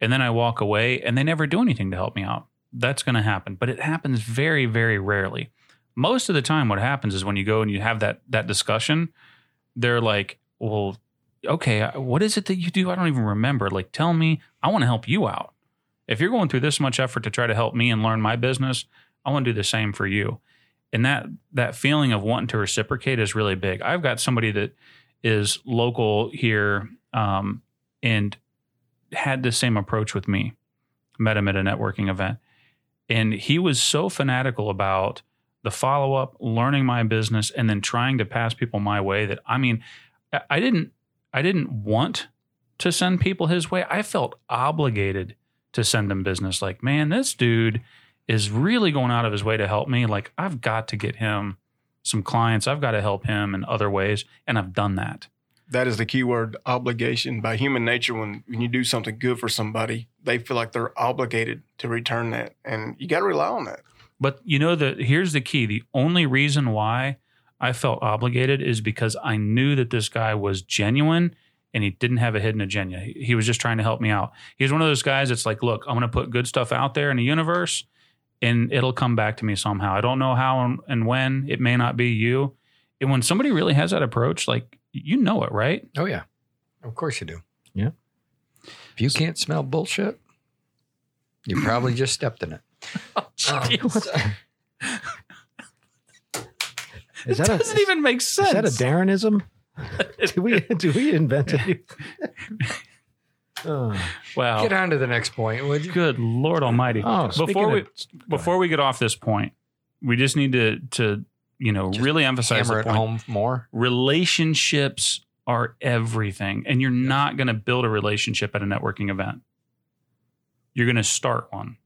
and then I walk away, and they never do anything to help me out. That's going to happen, but it happens very, very rarely. Most of the time what happens is when you go and you have that that discussion they're like well okay uh, what is it that you do? I don't even remember. Like tell me. I want to help you out. If you're going through this much effort to try to help me and learn my business i want to do the same for you. And that that feeling of wanting to reciprocate is really big. I've got somebody that is local here um, and had the same approach with me met him at a networking event and he was so fanatical about the follow up, learning my business, and then trying to pass people my way that I mean, I- didn't I didn't want to send people his way. I felt obligated to send them business. Like, man, this dude is really going out of his way to help me. Like, I've got to get him some clients. I've got to help him in other ways. And I've done that. That is the key word obligation by human nature when, when you do something good for somebody they feel like they're obligated to return that and you got to rely on that But you know the here's the key. The only reason why I felt obligated is because I knew that this guy was genuine and he didn't have a hidden agenda. He, he was just trying to help me out. He's one of those guys that's like, look, I'm going to put good stuff out there in the universe and it'll come back to me somehow. I don't know how and when. It may not be you. And when somebody really has that approach, like you know it, right? Oh yeah. Of course you do. Yeah. If you can't smell bullshit, you probably just stepped in it. [LAUGHS] Oh, oh. Jeez. [LAUGHS] Is that It a doesn't even make sense. is that a Darrenism? [LAUGHS] do we do we invent it? oh, wow. Get on to the next point, would you? Good Lord Almighty. oh Before we of- before we get off this point, we just need to to you know Just really emphasize the point. home more. Relationships are everything, and you're not going to build a relationship at a networking event. You're going to start one.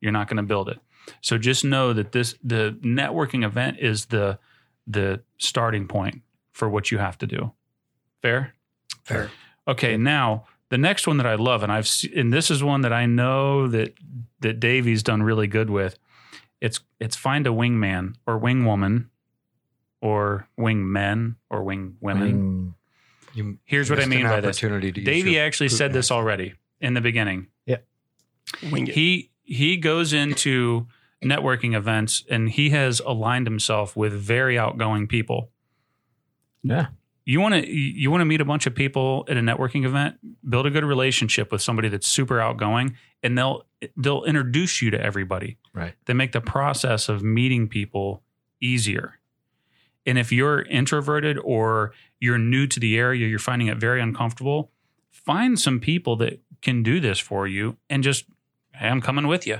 You're not going to build it. So just know that this the networking event is the the starting point for what you have to do. Fair? Fair. Okay, now the next one that I love, and I've and this is one that I know that that Davie's done really good with. It's it's find a wingman or wing woman, or wing men or wing women. Wing- You Here's what I missed mean by this. opportunity to use Davie your actually poop said this already in the beginning. Wing it. He he goes into networking events and he has aligned himself with very outgoing people. Yeah. You want to you want to meet a bunch of people at a networking event, build a good relationship with somebody that's super outgoing and they'll they'll introduce you to everybody. Right. They make the process of meeting people easier. And if you're introverted or you're new to the area, you're finding it very uncomfortable, find some people that can do this for you and just, hey, I'm coming with you.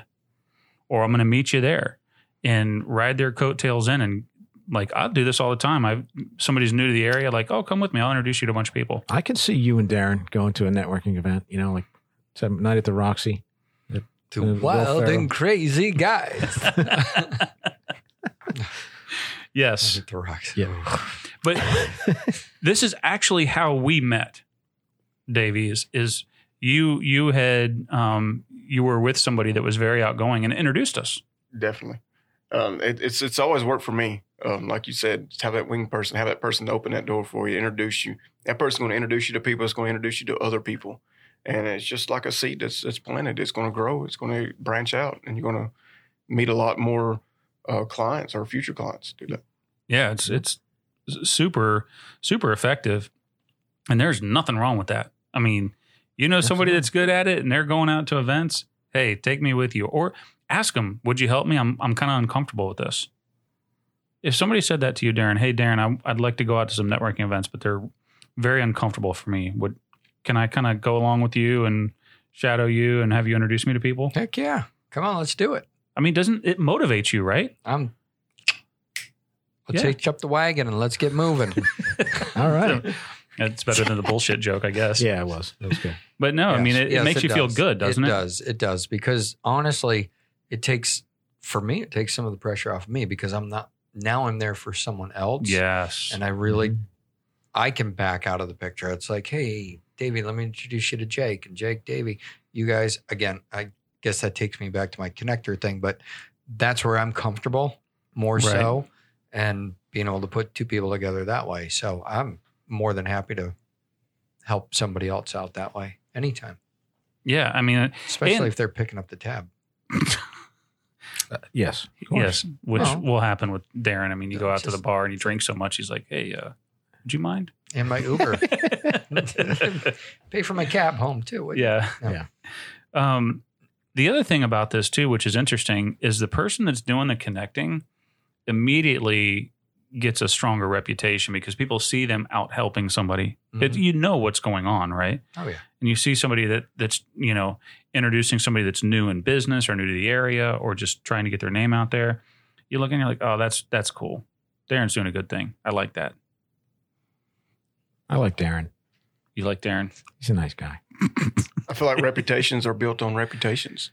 Or I'm going to meet you there and ride their coattails in. And like, I'll do this all the time. I somebody's new to the area, like, oh, come with me. I'll introduce you to a bunch of people. I can see you and Darren going to a networking event, you know, like some night at the Roxy. to Will wild and crazy guys. [LAUGHS] yes. the rocks. Yeah. But this is actually how we met, Davie, is, is you you had um, you were with somebody that was very outgoing and introduced us. Definitely. Um, it, it's it's always worked for me. Um, like you said, just have that wing person, have that person open that door for you, introduce you. That person's going to introduce you to people. It's going to introduce you to other people, and it's just like a seed that's that's planted. It's going to grow. It's going to branch out, and you're going to meet a lot more uh, clients or future clients. Do that. Yeah, it's it's super super effective, and there's nothing wrong with that. I mean, you know somebody that's good at it, and they're going out to events. Hey, take me with you, or ask them, "Would you help me? I'm I'm kind of uncomfortable with this." If somebody said that to you, Darren, hey Darren, I, I'd like to go out to some networking events, but they're very uncomfortable for me. Would can I kind of go along with you and shadow you and have you introduce me to people? Heck yeah. Come on, let's do it. I mean, doesn't it motivate you, right? I'm let's Yeah. hitch up the wagon and let's get moving. [LAUGHS] All right. It's better than the bullshit joke, I guess. Yeah, it was. It was good. But no, I mean, it, it Yes, makes you feel good, doesn't it? It does. It does. Because honestly, it takes for me, it takes some of the pressure off of me because I'm not now I'm there for someone else. Yes. And I really mm-hmm. I can back out of the picture. It's like, hey, Davie, let me introduce you to Jake and Jake, Davie. You guys, again, I guess that takes me back to my connector thing, but that's where I'm comfortable more Right. so. And being able to put two people together that way. So I'm more than happy to help somebody else out that way anytime, yeah. I mean, especially And- if they're picking up the tab. [LAUGHS] Uh, yes. of course. yes, which Well- will happen with Darren. I mean, you go Yeah, out to the bar and you drink so much, he's like, hey, uh, would you mind? And my Uber. [LAUGHS] [LAUGHS] Pay for my cab home too. wouldn't yeah. Yeah. Um, the other thing about this, too, which is interesting, is the person that's doing the connecting immediately gets a stronger reputation because people see them out helping somebody. It, Mhm. you know what's going on, right? Oh yeah. and you see somebody that that's you know introducing somebody that's new in business or new to the area or just trying to get their name out there you look and you're like oh that's that's cool darren's doing a good thing i like that I like Darren. you like darren He's a nice guy. [LAUGHS] I feel like reputations are built on reputations.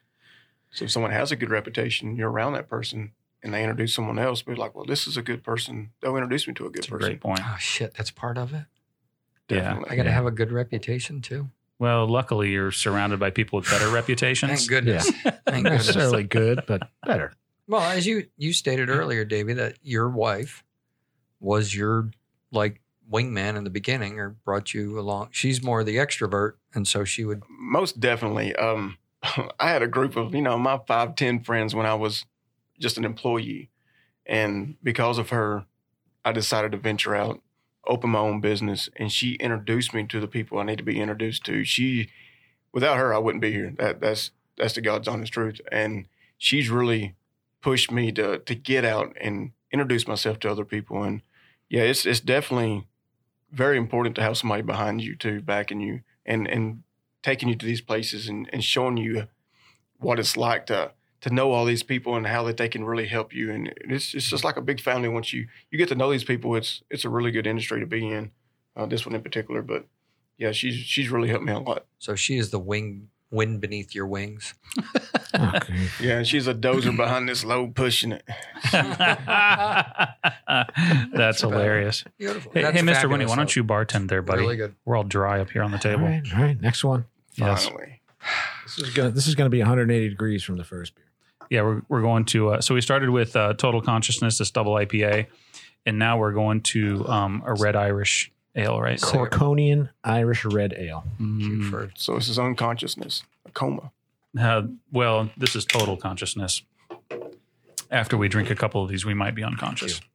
So if someone has a good reputation, you're around that person, and they introduce someone else, be like, "Well, this is a good person." They'll introduce me to a good that's a person. great point Oh shit, that's part of it. yeah Definitely. I got to Yeah. have a good reputation too. well luckily you're surrounded by people with better [LAUGHS] reputations Thank goodness. Thank Not goodness. necessarily good, but better. Well, as you you stated earlier, Davie, that your wife was your like wingman in the beginning, or brought you along. She's more the extrovert, and so she would. Most definitely. Um, [LAUGHS] I had a group of, you know, my five ten friends when I was just an employee. And because of her, I decided to venture out, open my own business. And she introduced me to the people I need to be introduced to. She, without her, I wouldn't be here. That, that's, that's the God's honest truth. And she's really pushed me to, to get out and introduce myself to other people. And yeah, it's, it's definitely very important to have somebody behind you too, backing you and, and taking you to these places and, and showing you what it's like to to know all these people and how that they can really help you. And it's it's just like a big family. Once you you get to know these people, it's it's a really good industry to be in. Uh, this one in particular, but yeah, she's she's really helped me a lot. So she is the wing wind beneath your wings. Okay. [LAUGHS] Yeah, she's a dozer behind this load pushing it. [LAUGHS] That's hilarious. Beautiful. Hey, That's hey Mr. Winnie, why don't you bartend there, buddy? Really good. We're all dry up here on the table. right, all right. Next one. Yes. Finally. This is gonna this is gonna be 180 degrees from the first beer. Yeah, we're, we're going to. Uh, so we started with uh, Total Consciousness, this double IPA, and now we're going to um, a red Irish ale, right? Cool. Corconian Irish Red Ale. Mm, For- So this is unconsciousness, a coma. uh, well, this is total consciousness. After we drink a couple of these, we might be unconscious. [LAUGHS]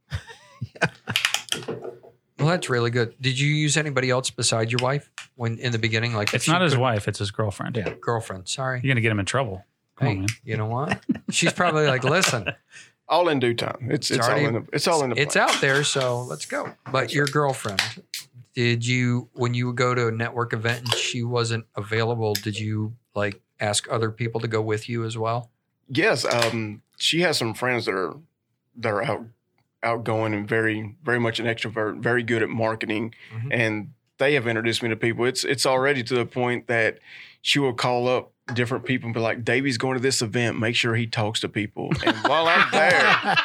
Well, that's really good. Did you use anybody else besides your wife when in the beginning? Like, It's not his wife; it's his girlfriend. Yeah. girlfriend. Sorry. You're gonna get him in trouble. Come on, Hey, man. you know what? She's probably like, listen, All in due time. It's it's, It's all in the it's all in the it's plan. out there, so let's go. But your girlfriend, did you when you would go to a network event and she wasn't available? Did you like ask other people to go with you as well? Yes, um, she has some friends that are that are out outgoing and very very much an extrovert, very good at marketing, Mhm. and they have introduced me to people. It's it's already to the point that she will call up different people and be like, "Davie's going to this event. Make sure he talks to people." And [LAUGHS] while I'm there,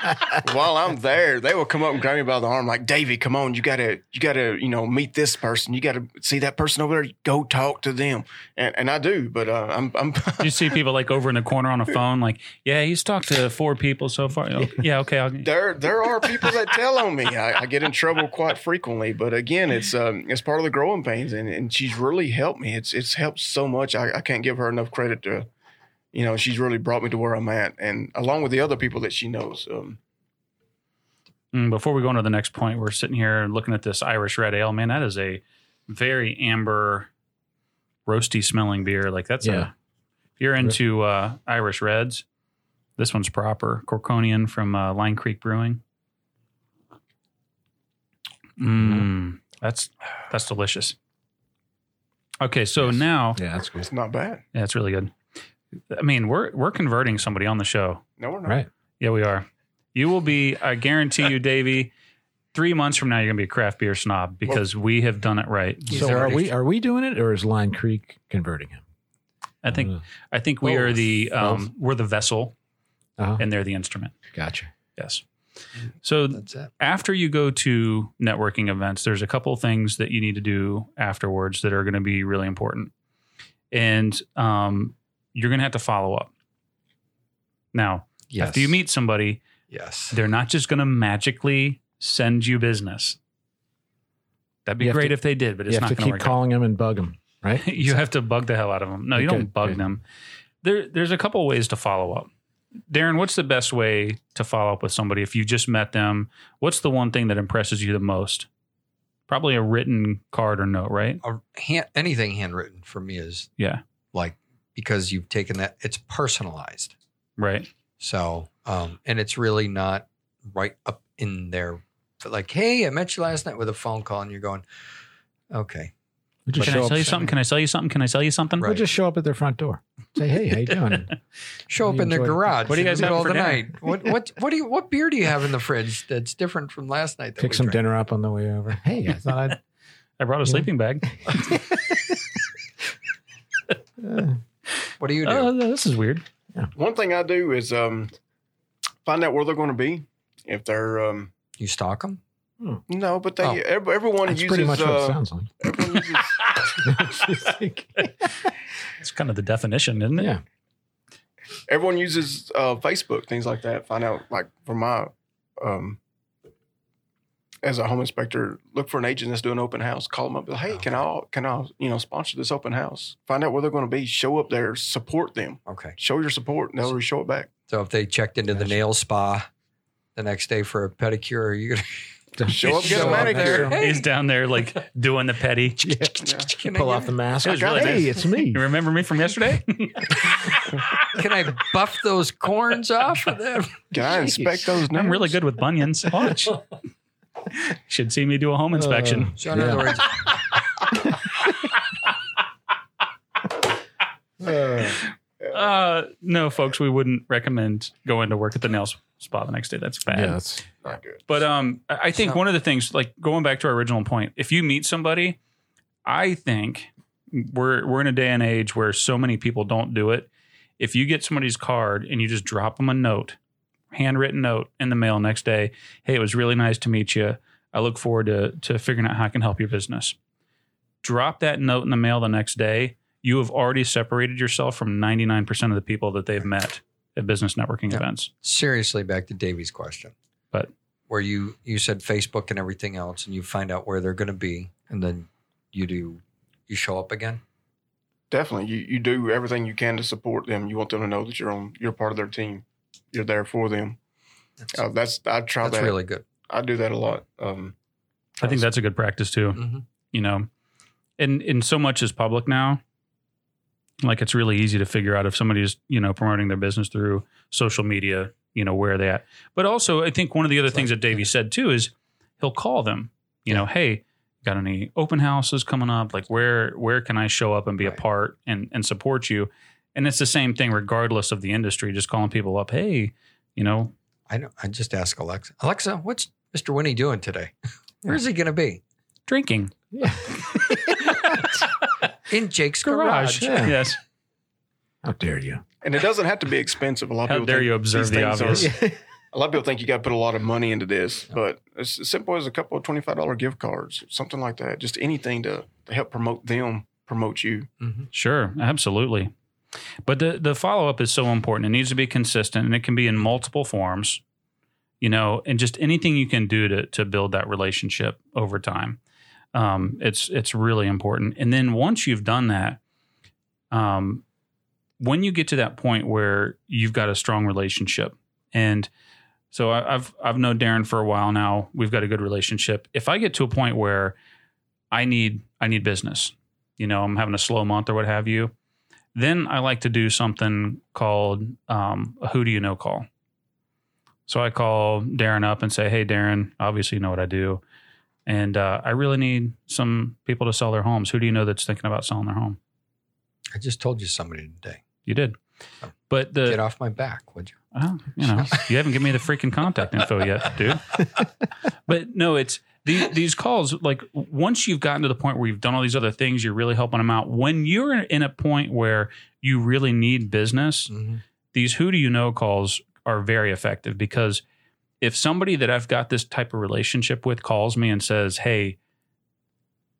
[LAUGHS] while I'm there, they will come up and grab me by the arm, like, "Davie, come on, you gotta you gotta you know meet this person. You gotta see that person over there. Go talk to them." And and I do, but uh, I'm I'm You see [LAUGHS] people like over in the corner on a phone, like, yeah, he's talked to four people so far. Okay, Yeah, okay. I'll, there there are people that tell on me. I, I get in trouble quite frequently, but again, it's um it's part of the growing pains, and, and she's really helped me. It's it's helped so much. I, I can't give her enough credit to, you know, she's really brought me to where I'm at, and along with the other people that she knows. Um, Mm, Before we go on to the next point, we're sitting here looking at this Irish red ale. Man, that is a very amber, roasty smelling beer. Like that's Yeah. a. If you're into uh, Irish reds, this one's proper. Corconian from uh, Line Creek Brewing. Mm, that's that's delicious. Okay, so Yes. now Yeah, that's good. it's not bad. yeah, it's really good. I mean, we're we're converting somebody on the show. No, we're not. Right. Yeah, we are. You will be, I guarantee you, Davie, three months from now, you're going to be a craft beer snob because we have done it right. So are already- we are we doing it or is Line Creek converting him? I think, Uh, I think we are the, um, we're the vessel uh-huh. and they're the instrument. Gotcha. Yes. So after you go to networking events, there's a couple of things that you need to do afterwards that are going to be really important. And um, you're going to have to follow up. Now, Yes. after you meet somebody, Yes. they're not just going to magically send you business. That'd be You great to- if they did, but it's not to going to keep work. out. calling him and bug them, right? [LAUGHS] you have to bug the hell out of them. No, you Okay, don't bug good. them. There, there's a couple ways to follow up. Darren, what's the best way to follow up with somebody if you just met them? What's the one thing that impresses you the most? Probably a written card or note, right? Hand, anything handwritten for me is Yeah, like because you've taken that. It's personalized. right. So, um, and it's really not right up in there. Like, hey, I met you last night with a phone call, and you're going, okay, We just Can show I up. tell you something? Can I sell you something? Can I sell you something? We'll Right. just show up at their front door. Say, hey, how you [LAUGHS] doing? show up You in their enjoyed garage. What do you in guys the have middle for the dinner? night? What what what do you what beer do you have in the fridge that's different from last night? That Pick we some drank? dinner up on the way over. [LAUGHS] Hey, I thought I'd. I brought a Yeah. sleeping bag. Uh, [LAUGHS] What do you do? Oh, this is weird. One thing I do is um, find out where they're going to be. If they're um, you stalk them? no, but they Oh. ev- everyone that's uses pretty much what it uh, sounds like. everyone uses It's kind of the definition, isn't it? yeah. everyone uses uh, Facebook, things like that. Find out, like for my, um, as a home inspector, look for an agent that's doing open house. Call them up. Be like, hey, can I, can I, you know, sponsor this open house? Find out where they're going to be. Show up there. Support them. Okay. Show your support. and They'll always show it back. So if they checked into the nail spa the next day for a pedicure, are you gonna Show up, get a up manicure. Hey. He's down there like doing the petty. [LAUGHS] can I Pull get- off the mask. It was really hey, nice. it's me. You remember me from yesterday? [LAUGHS] Can I buff those corns off of them? Can I inspect those? I'm really good with bunions. Watch. [LAUGHS] Should see me do a home inspection. So in Yeah. other words, Uh, Uh, no, folks, we wouldn't recommend going to work at the nail spa the next day. That's bad. yeah, that's Not good. But um, I I think So- one of the things, like going back to our original point, if you meet somebody, I think we're we're in a day and age where so many people don't do it. If you get somebody's card and you just drop them a note, handwritten note in the mail next day, hey, it was really nice to meet you. I look forward to to figuring out how I can help your business. Drop that note in the mail the next day. You have already separated yourself from 99% of the people that they've met at business networking Yeah. events. Seriously, back to Davie's question. But- where you you said Facebook and everything else, and you find out where they're going to be, and then you do you show up again. Definitely, you, you do everything you can to support them. You want them to know that you're on, you're part of their team. You're there for them. That's, Uh, that's I try that's that. really good. I do that a lot. Um, I think that's a good practice too. Mhm. you know and and so much is public now like it's really easy to figure out if somebody's you know promoting their business through social media you know where are they at but also i think one of the other It's things like- that davie said too is he'll call them you know hey got any open houses coming up like where where can i show up and be Right. a part and and support you and it's the same thing regardless of the industry just calling people up hey you know I know. I just ask Alexa. Alexa, what's Mr. Winnie doing today? [LAUGHS] Where's he going to be? drinking Yeah. [LAUGHS] In Jake's garage garage. Yeah. yes How dare you? and it doesn't have to be expensive. A lot of how people dare think you observe these the things are- obvious [LAUGHS] A lot of people think you got to put a lot of money into this, but it's as simple as a couple of twenty-five dollar gift cards, something like that. Just anything to, to help promote them, promote you. Mhm. Sure, absolutely. But the the follow up is so important. It needs to be consistent, and it can be in multiple forms. You know, and just anything you can do to to build that relationship over time. Um, it's it's really important. And then once you've done that, um, when you get to that point where you've got a strong relationship, and so I, I've I've known Darren for a while now. We've got a good relationship. If I get to a point where I need I need business, you know, I'm having a slow month or what have you, then I like to do something called um, a who do you know call. So I call Darren up and say, "Hey, Darren, obviously you know what I do, and uh, I really need some people to sell their homes. Who do you know that's thinking about selling their home?" I just told you somebody today. You did, but the Get off my back, would you? well, you know, [LAUGHS] you haven't given me the freaking contact info yet, dude. [LAUGHS] but no, it's the, these calls. Like once you've gotten to the point where you've done all these other things, you're really helping them out. When you're in a point where you really need business, Mhm. these who do you know calls are very effective because if somebody that I've got this type of relationship with calls me and says, "Hey,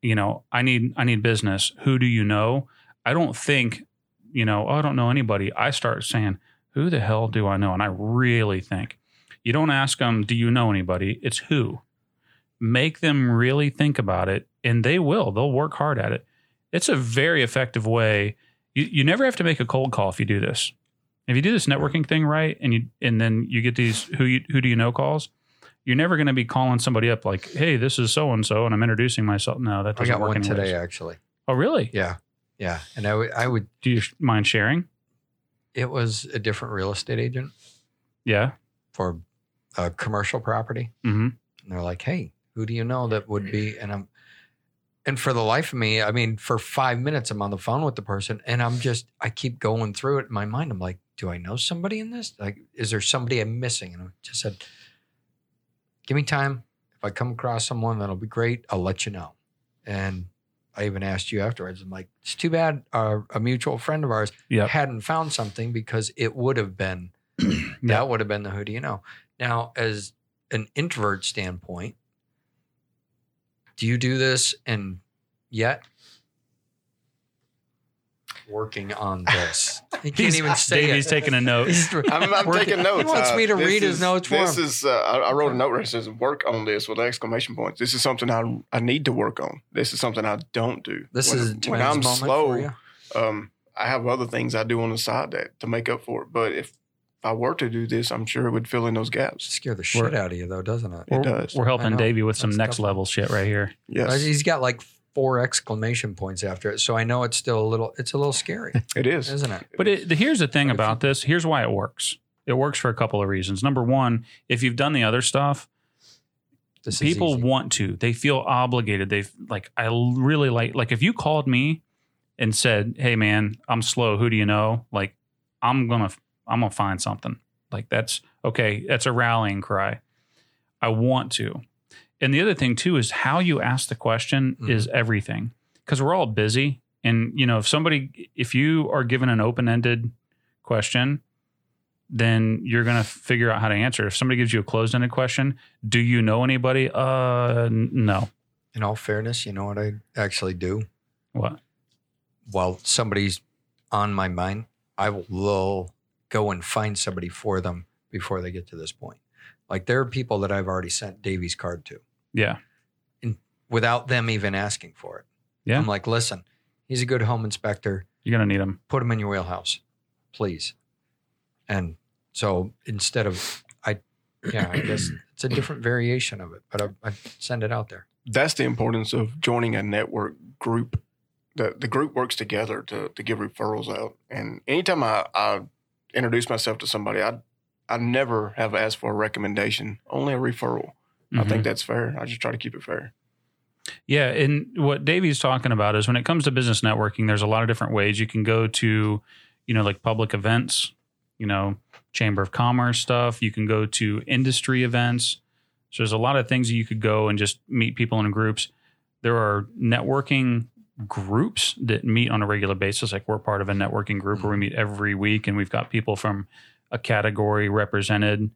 you know, I need I need business. Who do you know?" I don't think, you know, oh, I don't know anybody. I start saying, "Who the hell do I know?" And I really think you don't ask them, "Do you know anybody?" It's who. Make them really think about it, and they will. They'll work hard at it. It's a very effective way. You, you never have to make a cold call if you do this. If you do this networking thing right, and you and then you get these who you, who do you know calls, you're never going to be calling somebody up like, "Hey, this is so and so," and I'm introducing myself. No, that I doesn't got work one anyways. today, actually. Oh, really? Yeah. Yeah. And I would, I would, Do you mind sharing? it was a different real estate agent Yeah. for a commercial property. hmm And they're like, hey, who do you know that would be? And I'm, and for the life of me, I mean, for five minutes, I'm on the phone with the person and I'm just, I keep going through it in my mind. I'm like, do I know somebody in this? Like, is there somebody I'm missing? And I just said, give me time. If I come across someone that'll be great, I'll let you know. And I even asked you afterwards. I'm like, it's too bad uh, a mutual friend of ours Yep. hadn't found something because it would have been [CLEARS THROAT] that would have been the who do you know. Now, as an introvert standpoint, do you do this and yet working on this? [LAUGHS] He can't He's- even say Davie's it. taking a note. He's- I'm, I'm working- taking notes. He wants Uh, me to this read his is- notes for This him. is. Uh, I, I wrote a note that says "work on this" with exclamation points. This is something I I need to work on. This is something I don't do. This when, is a when I'm moment slow. for you. Um, I have other things I do on the side that to make up for it. But if if I were to do this, I'm sure it would fill in those gaps. Scare the shit We're- out of you, though, doesn't it? It We're, does. we're I helping know. Davie with some That's next tough. level shit right here. Yes, He's got like four exclamation points after it, so I know it's still a little. It's a little scary, [LAUGHS] it is. isn't it? But it, here's the thing But if about this. Here's why it works. It works for a couple of reasons. Number one, if you've done the other stuff, This is people easy. want to. They feel obligated. They've like. I really like. Like if you called me and said, "Hey, man, I'm slow. Who do you know?" Like, I'm gonna. I'm gonna find something. Like that's okay. That's a rallying cry. I want to. And the other thing too is how you ask the question Mhm. is everything because we're all busy And you know, if somebody, if you are given an open ended question, then you're going to figure out how to answer. If somebody gives you a closed ended question, do you know anybody? Uh, no. In all fairness, you know what I actually do? What? While somebody's on my mind, I will go and find somebody for them before they get to this point. Like there are people that I've already sent Davie's card to Yeah. And without them even asking for it. Yeah. I'm like, listen, he's a good home inspector. You're going to need him. Put him in your wheelhouse, please. And so instead of, I, yeah, I guess it's a different variation of it, but I, I send it out there. That's the importance of joining a network group. The the group works together to to give referrals out. And anytime I, I introduce myself to somebody, I I never have asked for a recommendation, only a referral. I Mhm. think that's fair. I just try to keep it fair. Yeah, and what Davie's talking about is when it comes to business networking, there's a lot of different ways you can go to, you know, like public events, you know, chamber of commerce stuff. You can go to industry events. So there's a lot of things that you could go and just meet people in groups. There are networking groups that meet on a regular basis. Like we're part of a networking group where we meet every week, and we've got people from a category represented.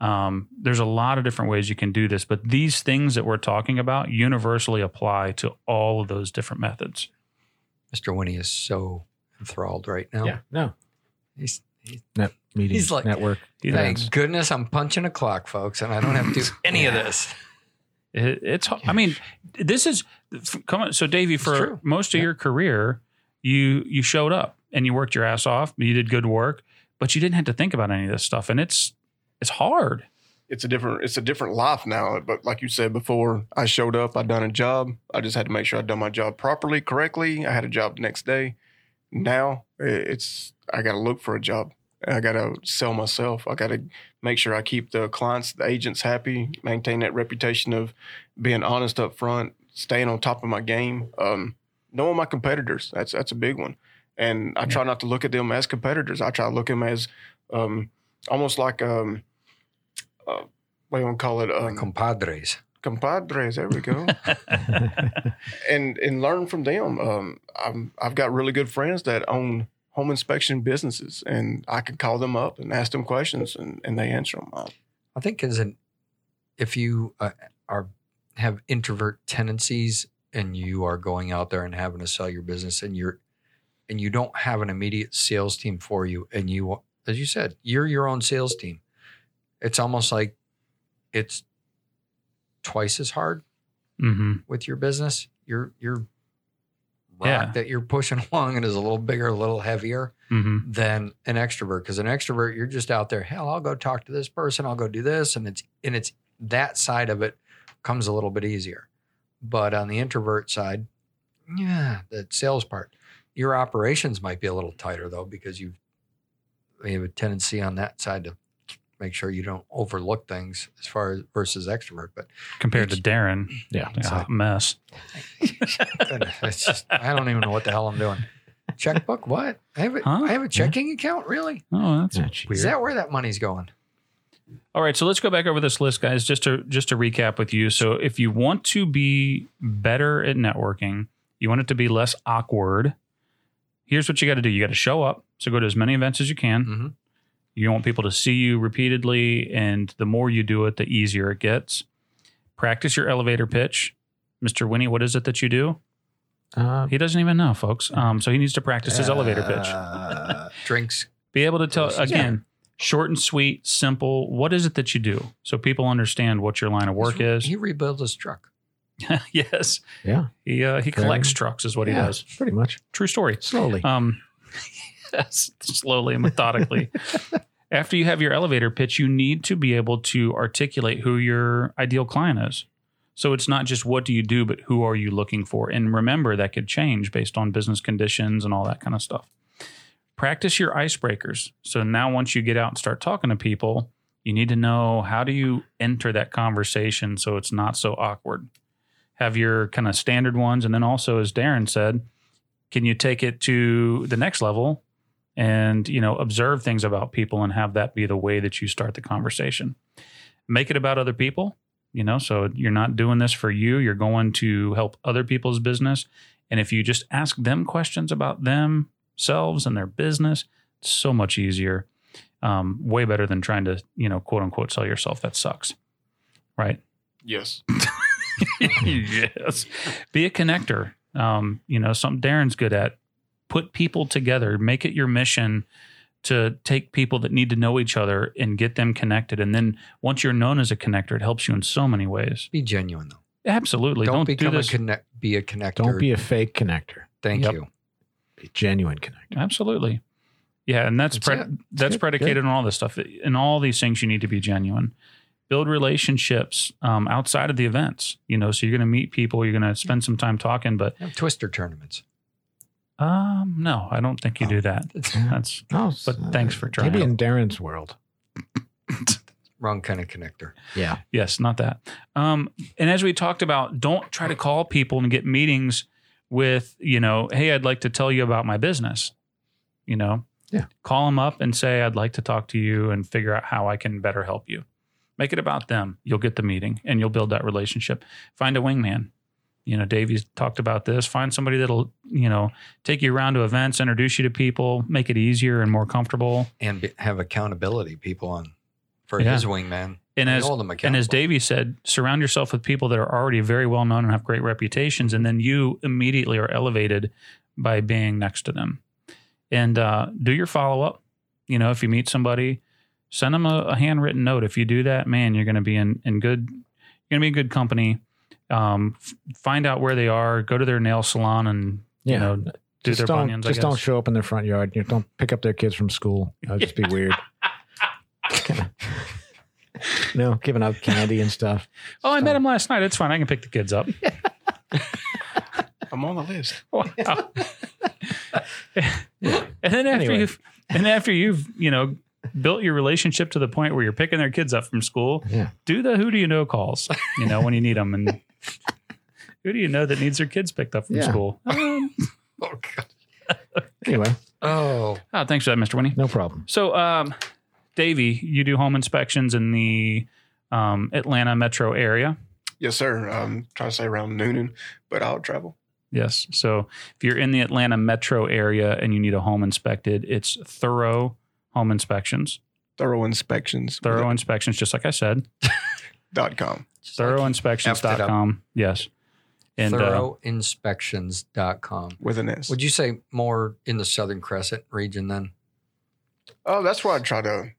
Um, there's a lot of different ways you can do this, but these things that we're talking about universally apply to all of those different methods. Mr. Winnie is so enthralled right now. Yeah. No. He's, he's Net meeting He's like- network. You Yeah. thank goodness I'm punching a clock, folks, and I don't have to do [LAUGHS] any of this. It, it's. I mean, this is come on. So, Davie, for most of Yeah. your career, you you showed up and you worked your ass off. You did good work, but you didn't have to think about any of this stuff, and it's it's hard. It's a different it's a different life now. But like you said before, I showed up, I'd done a job. I just had to make sure I'd done my job properly, correctly. I had a job the next day. Now it's I got to look for a job. I got to sell myself. I got to make sure I keep the clients, the agents happy, maintain that reputation of being honest up front, staying on top of my game, um, knowing my competitors. That's that's a big one. And I try not to look at them as competitors. I try to look at them as um, almost like um, uh, what do you want to call it? Um, Compadres. compadres. There we go. [LAUGHS] and and learn from them. Um, I'm, I've got really good friends that own home inspection businesses, and I can call them up and ask them questions, and, and they answer them. Uh, I think as an if you uh, are have introvert tendencies and you are going out there and having to sell your business and you're and you don't have an immediate sales team for you and you as you said you're your own sales team it's almost like it's twice as hard hmm with your business your your rock Yeah. that you're pushing [LAUGHS] along and is a little bigger a little heavier hmm than an extrovert because an extrovert you're just out there hell i'll go talk to this person i'll go do this and it's and it's that side of it comes a little bit easier but on the introvert side yeah the sales part your operations might be a little tighter though because you you have a tendency on that side to make sure you don't overlook things as far as versus extrovert but Compared to Darren, yeah. It's a hot mess. [LAUGHS] it's just i don't even know what the hell i'm doing checkbook what i have a, Huh? I have a checking account really Oh, that's Yeah, weird. is that where that money's going All right, so let's go back over this list, guys, just to just to recap with you. So, if you want to be better at networking, you want it to be less awkward. Here's what you got to do: you got to show up. So, go to as many events as you can. Mhm. You want people to see you repeatedly, and the more you do it, the easier it gets. Practice your elevator pitch, Mister Winnie. What is it that you do? Uh, He doesn't even know, folks. Um, so he needs to practice his elevator pitch. uh, [LAUGHS] drinks Be able to tell Yeah. again, short and sweet, simple. What is it that you do, so people understand what your line of work is. He rebuilds his truck. [LAUGHS] yes, yeah. he uh, he collects trucks, is what he does. Pretty much. True story. Slowly. Um, yes, [LAUGHS] slowly and methodically. [LAUGHS] After you have your elevator pitch, you need to be able to articulate who your ideal client is. So it's not just what do you do, but who are you looking for? And remember, that could change based on business conditions and all that kind of stuff. Practice your icebreakers. So now, once you get out and start talking to people, you need to know how do you enter that conversation so it's not so awkward. Have your kind of standard ones, and then also, as Darren said, can you take it to the next level and you know observe things about people and have that be the way that you start the conversation make it about other people you know so you're not doing this for you you're going to help other people's business And if you just ask them questions about themselves and their business, it's so much easier. Um, way better than trying to, you know, quote unquote, sell yourself. That sucks. Right. Yes. [LAUGHS] yes. Be a connector. Um, you know, something Darren's good at. Put people together. Make it your mission to take people that need to know each other and get them connected. And then once you're known as a connector, it helps you in so many ways. Be genuine though. Absolutely. Don't, Don't, do become this. a connect. Be a connector. Don't be a fake connector. Thank Yep. you. Be a genuine connector. Absolutely. Yeah, and that's That's pre- it. that's Good, predicated good. on all this stuff. In all these things, you need to be genuine. Build relationships um, outside of the events. You know, so you're going to meet people. You're going to spend some time talking. But Have twister tournaments. Um, no, I don't think you Oh. do that. Yeah. [LAUGHS] That's No, But thanks for trying. Maybe in Darren's world. [LAUGHS] Wrong kind of connector. Yeah. Yes, not that. Um, and as we talked about, don't try to call people and get meetings with, you know, hey, I'd like to tell you about my business. You know, Yeah. call them up and say, I'd like to talk to you and figure out how I can better help you. Make it about them. You'll get the meeting and you'll build that relationship. Find a wingman. You know, Davie's talked about this. Find somebody that'll, you know, take you around to events, introduce you to people, make it easier and more comfortable. And be, have accountability people on for Yeah. his wingman. And as hold them And as Davie said, surround yourself with people that are already very well known and have great reputations, and then you immediately are elevated by being next to them. And uh, do your follow up. You know, if you meet somebody, send them a, a handwritten note. If you do that, man, you're going to be in in good. You're going to be in good company. Um, f- find out where they are. Go to their nail salon and Yeah. you know do just their don't, bunions. I just don't show up in their front yard. You know, don't pick up their kids from school. That would just be weird. Kinda- you know, giving out candy and stuff. oh, I met him last night. It's fine. I can pick the kids up. [LAUGHS] I'm on the list. [LAUGHS] Wow. [LAUGHS] And then after Anyway. you've and after you've, you know, built your relationship to the point where you're picking their kids up from school, Yeah. do the who do you know calls, you know, when you need them and who do you know that needs their kids picked up from Yeah. school? [LAUGHS] Um, oh, God. Anyway, oh, oh, thanks for that, Mr. Winnie. no problem. So, um, Davie, you do home inspections in the um, Atlanta metro area. Yes, sir. Um, trying to say around Newnan, but I'll travel. Yes. So if you're in the Atlanta metro area and you need a home inspected, it's thorough home inspections, Thorough inspections. thorough inspections, just like I said. dot com. just like thoroughinspections.com. Yes. And uh, thoroughinspections.com. with an S. Would you say more in the Southern Crescent region then? Oh, that's where I try to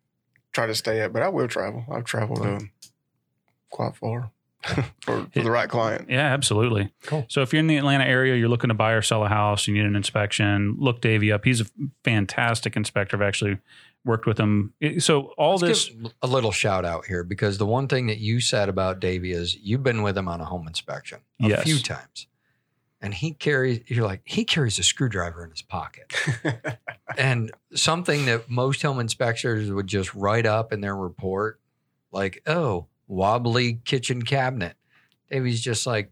try to stay at, but I will travel. I've traveled um, quite far [LAUGHS] for, for the right client. yeah, absolutely. Cool. So if you're in the Atlanta area, you're looking to buy or sell a house, you need an inspection, look Davie up. He's a fantastic inspector. I've actually worked with him. So all Let's this, give a little shout out here because the one thing that you said about Davie is you've been with him on a home inspection a Yes. few times. And he carries, you're like, he carries a screwdriver in his pocket. [LAUGHS] and something that most home inspectors would just write up in their report, like, oh, wobbly kitchen cabinet. Davie's just like,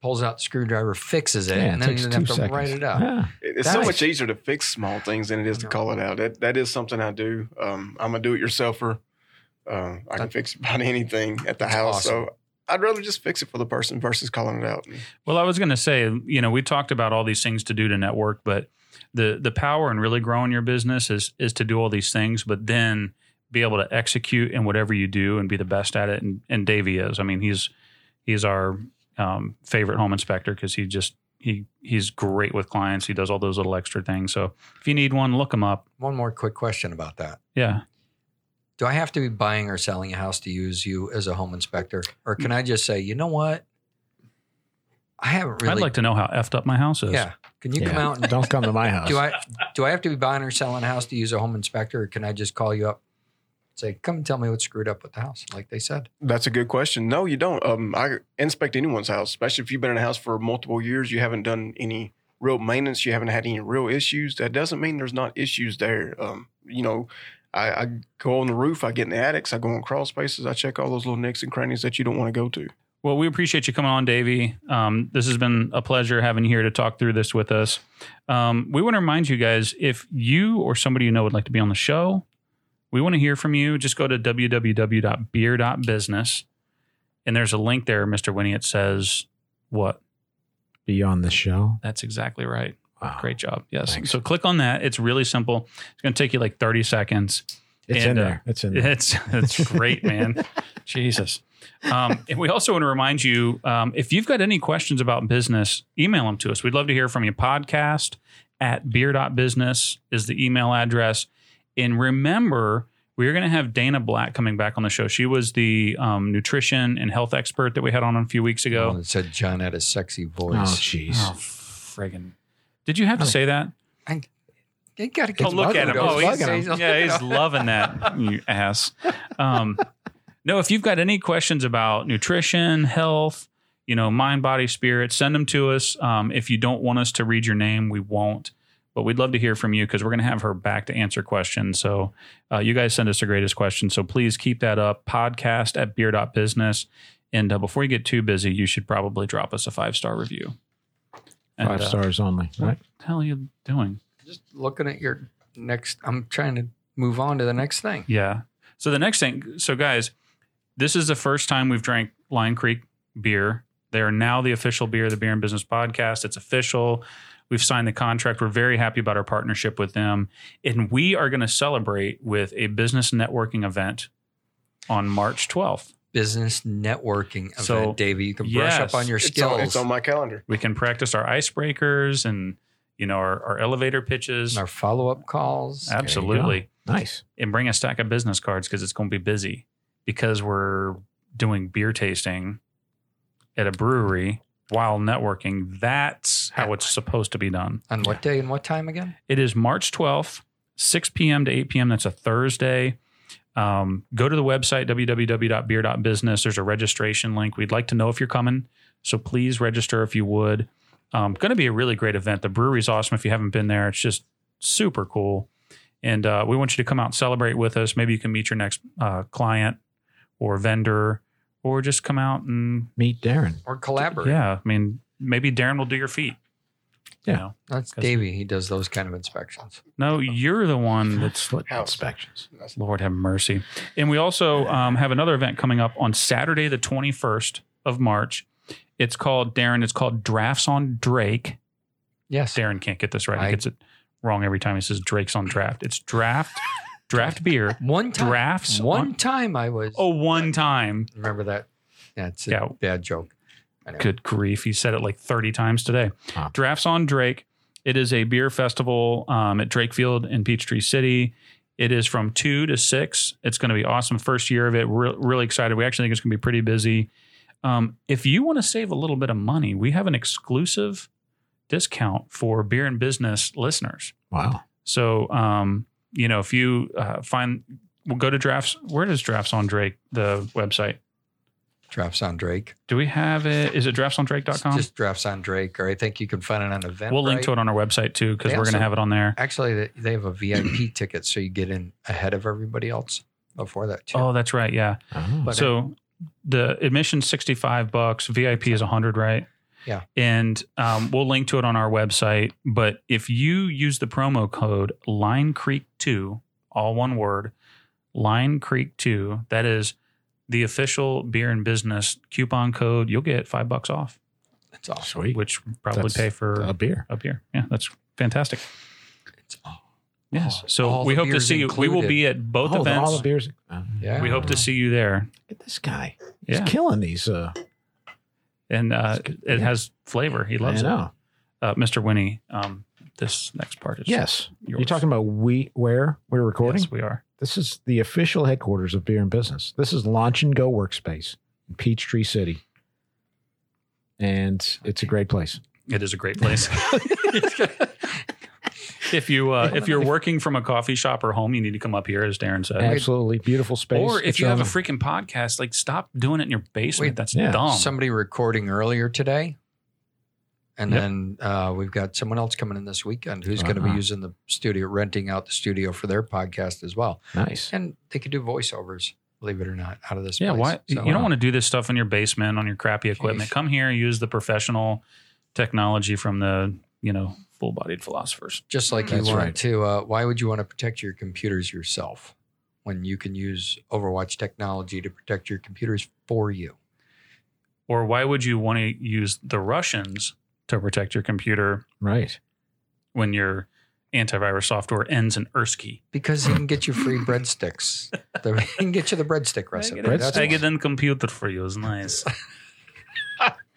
pulls out the screwdriver, fixes it, Yeah, and it then he takes doesn't have to seconds. write it out. Yeah. it's Nice. so much easier to fix small things than it is to call it out. That that is something I do. Um, I'm a do-it-yourselfer. Uh, I can That- fix about anything at the house. awesome. So I'd rather just fix it for the person versus calling it out. well, I was going to say, you know, we talked about all these things to do to network, but the the power in really growing your business is is to do all these things, but then be able to execute in whatever you do and be the best at it. And, and Davie is. I mean, he's he's our um, favorite home inspector because he just he he's great with clients. He does all those little extra things. So if you need one, look him up. One more quick question about that. Yeah. Do I have to be buying or selling a house to use you as a home inspector? Or can I just say, you know what? I haven't really. I'd like to know how effed up my house is. Yeah. Can you come out and Don't come to my [LAUGHS] house. do I do I have to be buying or selling a house to use a home inspector? Or can I just call you up, say, come and tell me what's screwed up with the house, like they said? That's a good question. No, you don't. Um, I inspect anyone's house, especially if you've been in a house for multiple years. You haven't done any real maintenance. You haven't had any real issues. That doesn't mean there's not issues there. Um, you know, I, I go on the roof. I get in the attics. I go in crawl spaces. I check all those little nicks and crannies that you don't want to go to. Well, we appreciate you coming on, Davie. Um, this has been a pleasure having you here to talk through this with us. Um, we want to remind you guys if you or somebody you know would like to be on the show, we want to hear from you. Just go to www.beer.business. And there's a link there, Mr. Winnie. It says what? Be on the show. That's exactly right. Wow. Great job. Yes. Thanks. So click on that. It's really simple. It's going to take you like 30 seconds. It's And, in uh, there. It's in there. It's it's great, man. [LAUGHS] Jesus. Um, and we also want to remind you um, if you've got any questions about business, email them to us. We'd love to hear from you. Podcast at beer.business is the email address. And remember, we're going to have Dana Black coming back on the show. She was the um, nutrition and health expert that we had on a few weeks ago. Well, it said John had a sexy voice. Oh, voice. jeez. Oh, friggin'. Did you have to say that? I got to Oh, look at him. Oh, him. he's, It's yeah, he's [LAUGHS] loving that, you ass. Um, no, if you've got any questions about nutrition, health, you know, mind, body, spirit, send them to us. Um, if you don't want us to read your name, we won't. But we'd love to hear from you because we're going to have her back to answer questions. So uh, you guys send us the greatest questions. So please keep that up. Podcast at beer.business. And uh, before you get too busy, you should probably drop us a five star review. And, Five uh, stars only, What the hell are you doing? Just looking at your next. I'm trying to move on to the next thing. Yeah. So the next thing, so guys, this is the first time we've drank Line Creek beer. They are now the official beer of the Beer and Business Podcast. It's official. We've signed the contract. We're very happy about our partnership with them. And we are going to celebrate with a business networking event on March 12th. Business networking event, So, Davie. You can brush yes. up on your It's skills. on, it's on my calendar. We can practice our icebreakers and, you know, our, our elevator pitches. and our follow up calls. Absolutely. Nice. and bring a stack of business cards because it's going to be busy because we're doing beer tasting at a brewery while networking. That's how it's supposed to be done. On what day and what time again? It is March 12th, 6 p.m. to 8 p.m. That's a Thursday. Um, go to the website, www.beer.business. There's a registration link. We'd like to know if you're coming. So please register if you would. Um, going to be a really great event. The brewery's awesome. If you haven't been there, it's just super cool. And uh, we want you to come out and celebrate with us. Maybe you can meet your next uh, client or vendor, or just come out and Meet Darren. Or collaborate. yeah. I mean, maybe Darren will do your feet. You Yeah. know? That's 'Cause- Davie. He does those kind of inspections. No, you're the one that's foot inspections. Lord have mercy. And we also um, have another event coming up on Saturday, the 21st of March. It's called, Darren, it's called Drafts on Drake. Yes. Darren can't get this right. I- he gets it wrong every time he says Drake's on draft. It's draft, draft beer, [LAUGHS] One time. drafts. One on- time I was. oh, one time. Remember that? Yeah, it's a Yeah. bad joke. Know. Good grief. You said it like 30 times today. Wow. Drafts on Drake. It is a beer festival um, at Drake Field in Peachtree City. It is from 2 to 6. It's going to be awesome. First year of it. We're really excited. We actually think it's going to be pretty busy. Um, if you want to save a little bit of money, we have an exclusive discount for beer and business listeners. Wow. So, um, you know, if you uh, find, we'll go to drafts. Where does drafts on Drake, the website? Drafts on Drake. Do we have it? Is it It's draftsondrake.com? Just drafts on Drake, or I think you can find it on event. We'll link to it on our website too because we're going to have it on there. Actually, they- have a VIP [CLEARS THROAT] ticket, so you get in ahead of everybody else before that too. Oh, that's right. Yeah. Oh. But- so the admission 65 bucks, VIP is 100, right? Yeah. And um, we'll link to it on our website. But if you use the promo code Line Creek 2, all one word, Line Creek 2, that is the official beer and business coupon code, you'll get five bucks off, That's awesome. Sweet. which probably That's pay for a beer. a beer. Yeah, that's fantastic. It's aw- Yes. So all we hope to beers see you. We will be at both Oh, events. All the beers. Oh. Yeah. We hope to see you there. Look at this guy. He's Yeah. killing these. Uh, And uh, it has flavor. He loves I it. Uh, Mr. Winnie, um, this next part is Yes. yours. You're talking about we where we're recording? Yes, we are. This is the official headquarters of Beer and Business. This is Launch and Go Workspace in Peachtree City. And it's a great place. It is a great place. [LAUGHS] [LAUGHS] [LAUGHS] if you uh, if you're working from a coffee shop or home, you need to come up here, as Darren said. Absolutely beautiful space. Or if It's you have a on- freaking podcast, like stop doing it in your basement. Wait, That's yeah. dumb. Somebody recording earlier today. And Yep. then uh, we've got someone else coming in this weekend who's going to be Uh-huh. using the studio, renting out the studio for their podcast as well. nice. And they could do voiceovers, believe it or not, out of this yeah, place. why So, you don't want to do this stuff in your basement on your crappy equipment. Jeez. Come here, use the professional technology from the you know full bodied philosophers. Just like you That's want right. to, uh, why would you want to protect your computers yourself when you can use Overwatch technology to protect your computers for you? Or why would you want to use the Russians to protect your computer Right. when your antivirus software ends in ERSKey. Because he can get you free breadsticks. [LAUGHS] The- he can get you the breadstick recipe. Breadsticks. That's I why. get in computer for you. It's nice. [LAUGHS]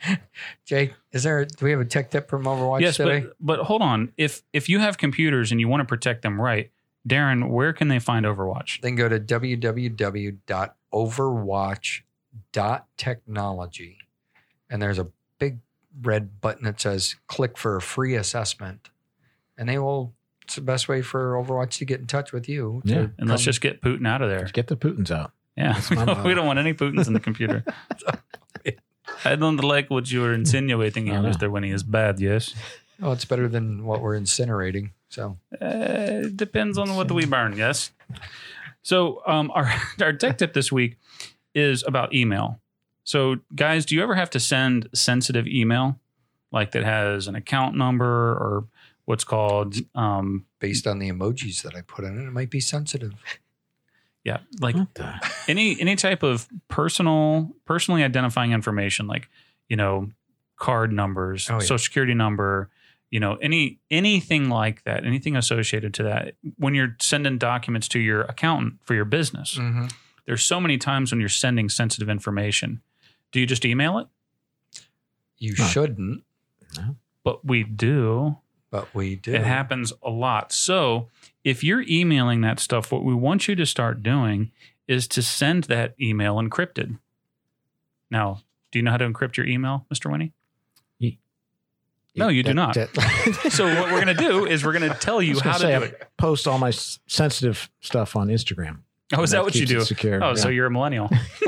[LAUGHS] Jake, is there? Do we have a tech tip from Overwatch yes, today? but but hold on. If if you have computers and you want to protect them right, Darren, where can they find Overwatch? then go to www.overwatch.technology and there's a big red button that says click for a free assessment and they will it's the best way for overwatch to get in touch with you Yeah, And let's just get Putin out of there. Just get the Putins out. Yeah, That's my [LAUGHS] motto. we don't want any Putins in the computer. [LAUGHS] I don't like what you are insinuating here. Mister Winnie. Is bad, yes. oh it's better than what we're incinerating so Uh, it depends on what we burn. Yes. So, um, our [LAUGHS] our tech tip this week is about email. So, guys, do you ever have to send sensitive email, like that has an account number or what's called, um, based on the emojis that i put in it it might be sensitive yeah, like any any type of personal personally identifying information like you know card numbers Oh, yeah. social security number you know any anything like that anything associated to that when you're sending documents to your accountant for your business mm-hmm. there's so many times when you're sending sensitive information do you just email it you Huh. shouldn't but we do but we do It happens a lot. So if you're emailing that stuff, what we want you to start doing is to send that email encrypted. Now, do you know how to encrypt your email, Mr. Winnie? No, you do not. [LAUGHS] So what we're going to do is we're going to tell you how gonna say, do I it. Post all my sensitive stuff on Instagram. Oh, is And that what you do? Secure. Oh, so you're a millennial. [LAUGHS] [LAUGHS]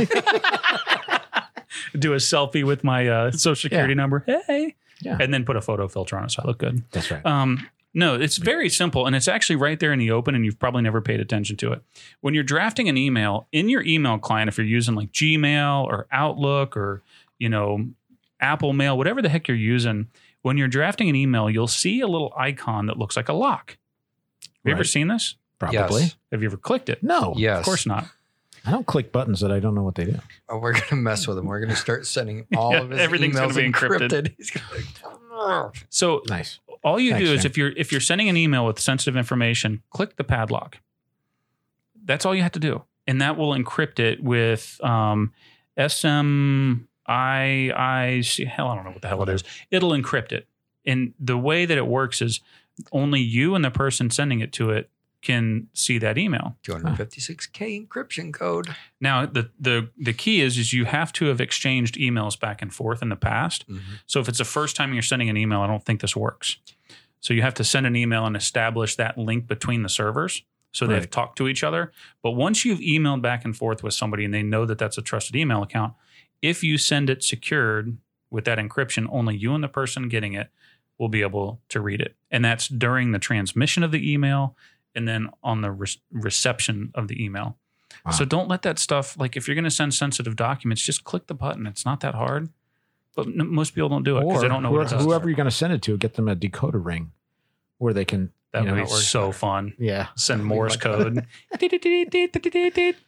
do a selfie with my uh, social security number. Hey. Yeah. And then put a photo filter on it so I look good. That's right. Um, no, it's very simple and it's actually right there in the open and you've probably never paid attention to it. When you're drafting an email in your email client, if you're using like Gmail or Outlook or, you know, Apple Mail, whatever the heck you're using, when you're drafting an email, you'll see a little icon that looks like a lock. Have you ever seen this? Probably. yes Have you ever clicked it? No. yes Of course not. I don't click buttons that I don't know what they do. Oh, we're gonna mess with him. We're gonna start sending [LAUGHS] all Yeah, of his everything's emails gonna be encrypted. encrypted. [LAUGHS] He's gonna be- So Nice. all you Thanks, do is Sam. if you're if you're sending an email with sensitive information, click the padlock. That's all you have to do, and that will encrypt it with um, SMIIC. Hell, I don't know what the hell it is. It'll encrypt it, and the way that it works is only you and the person sending it to it can see that email. 256k encryption code. Now, the the the key is is you have to have exchanged emails back and forth in the past. Mm-hmm. So if it's the first time you're sending an email, I don't think this works. So you have to send an email and establish that link between the servers so they've Right. talked to each other. But once you've emailed back and forth with somebody and they know that that's a trusted email account, if you send it secured with that encryption, only you and the person getting it will be able to read it. And that's during the transmission of the email and then on the re- reception of the email. Wow. So don't let that stuff like if you're going to send sensitive documents, just click the button. It's not that hard. But n- most people don't do it because they don't know whoever, what it whoever you're going to send it to, get them a decoder ring where they can. that you know, would be works so fun. Yeah. Send Morse code. [LAUGHS] [LAUGHS]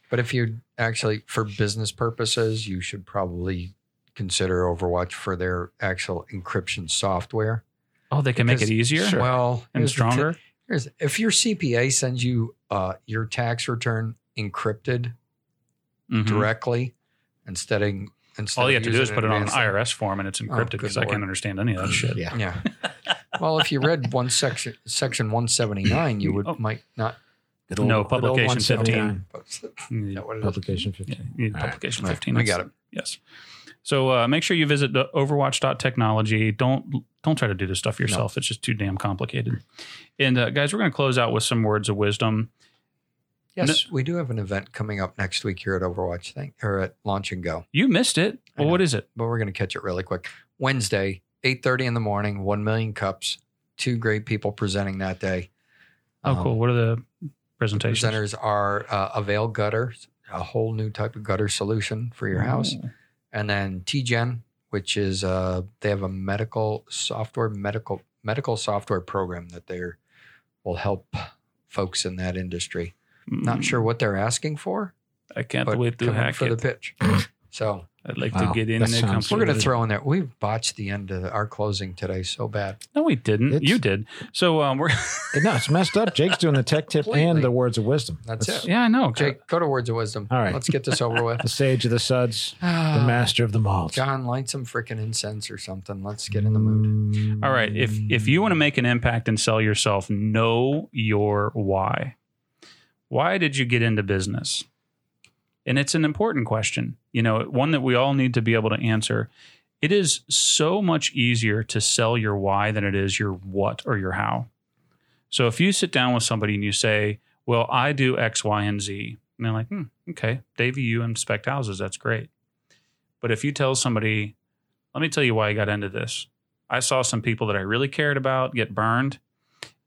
But if you're actually, for business purposes, you should probably consider Overwatch for their actual encryption software. oh, they can make it Because- easier Well, and here's the thi- stronger. Here's if your CPA sends you uh, your tax return encrypted Mhm. directly instead of instead All you have to do is put it on an IRS form and it's encrypted good because I can't understand any of that shit. Yeah. Yeah. [LAUGHS] well, if you read one section, section one seventy nine, you would Oh. might not. Good No, publication 179. [LAUGHS] Is that what it is? Publication 15. you need All right. publication 15. I got it. Yes. So uh, make sure you visit the overwatch.technology. Don't don't try to do this stuff yourself. It's just too damn complicated. And uh, guys, we're going to close out with some words of wisdom. Yes, we do have an event coming up next week here at Overwatch thing or at Launch and Go, You missed it. I Well, know. what is it? but we're going to catch it really quick. Wednesday, eight thirty in the morning, one million cups. Two great people presenting that day. Oh, Um, cool. What are the presentations? Presenters are uh, Avail Gutter, a whole new type of gutter solution for your house, Ooh. And then TGen, which is uh, they have a medical software medical medical software program that they will help folks in that industry. Not Mm, sure what they're asking for, I can't wait to hack for it. the pitch. [CLEARS THROAT] So I'd like Wow, to get in that and sounds We're going to throw in there. We botched the end of our closing today so bad. No, we didn't. It's- you did. So um, we're No, it's messed up. Jake's doing the tech tip Completely. and the words of wisdom. That's it. yeah, I know. Jake, go to words of wisdom. All right. Let's get this over with. [LAUGHS] The sage of the suds, [SIGHS] the master of the malts. John, light some freaking incense or something. Let's get in the mood. Mm. All right. If if you want to make an impact and sell yourself, know your why. Why did you get into business? And it's an important question. You know, one that we all need to be able to answer. It is so much easier to sell your why than it is your what or your how. So if you sit down with somebody and you say, "Well, I do X, Y, and Z," and they're like, hmm, "Okay, Davie, you inspect houses. That's great." But if you tell somebody, "Let me tell you why I got into this," I saw some people that I really cared about get burned.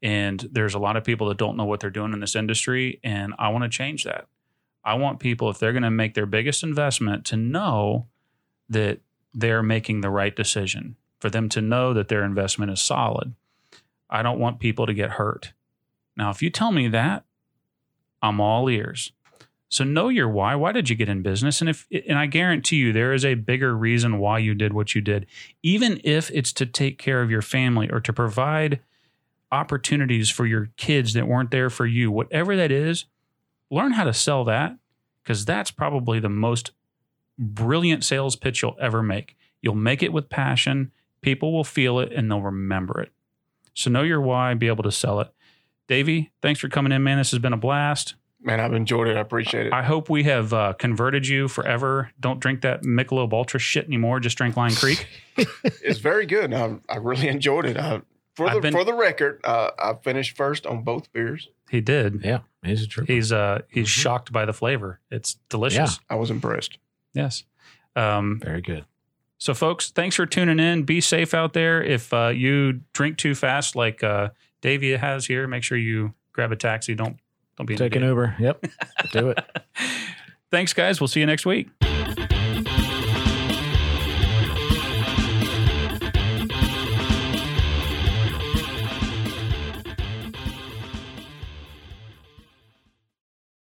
And there's a lot of people that don't know what they're doing in this industry. And I want to change that. I want people, if they're going to make their biggest investment, to know that they're making the right decision, for them to know that their investment is solid. I don't want people to get hurt. Now, if you tell me that, I'm all ears. So know your why. Why did you get in business? And if and I guarantee you there is a bigger reason why you did what you did even if it's to take care of your family or to provide opportunities for your kids that weren't there for you, whatever that is, learn how to sell that because that's probably the most brilliant sales pitch you'll ever make. You'll make it with passion, people will feel it, and they'll remember it. So know your why, be able to sell it. Davie, thanks for coming in, man. This has been a blast. Man, I've enjoyed it. I appreciate it. I hope we have uh, converted you forever. Don't drink that Michelob Ultra shit anymore. Just drink Line Creek. [LAUGHS] it's very good. I, I really enjoyed it. I, for the been- for the record, uh, I finished first on both beers. He did. Yeah, he's a trooper. He's uh he's Mhm. shocked by the flavor. It's delicious. Yeah. I was impressed. Yes. Um, Very good. so folks, thanks for tuning in. Be safe out there. If uh, you drink too fast, like uh, Davie has here, make sure you grab a taxi. Don't don't be an Take an. Uber. Yep. Do it. [LAUGHS] Thanks, guys. We'll see you next week.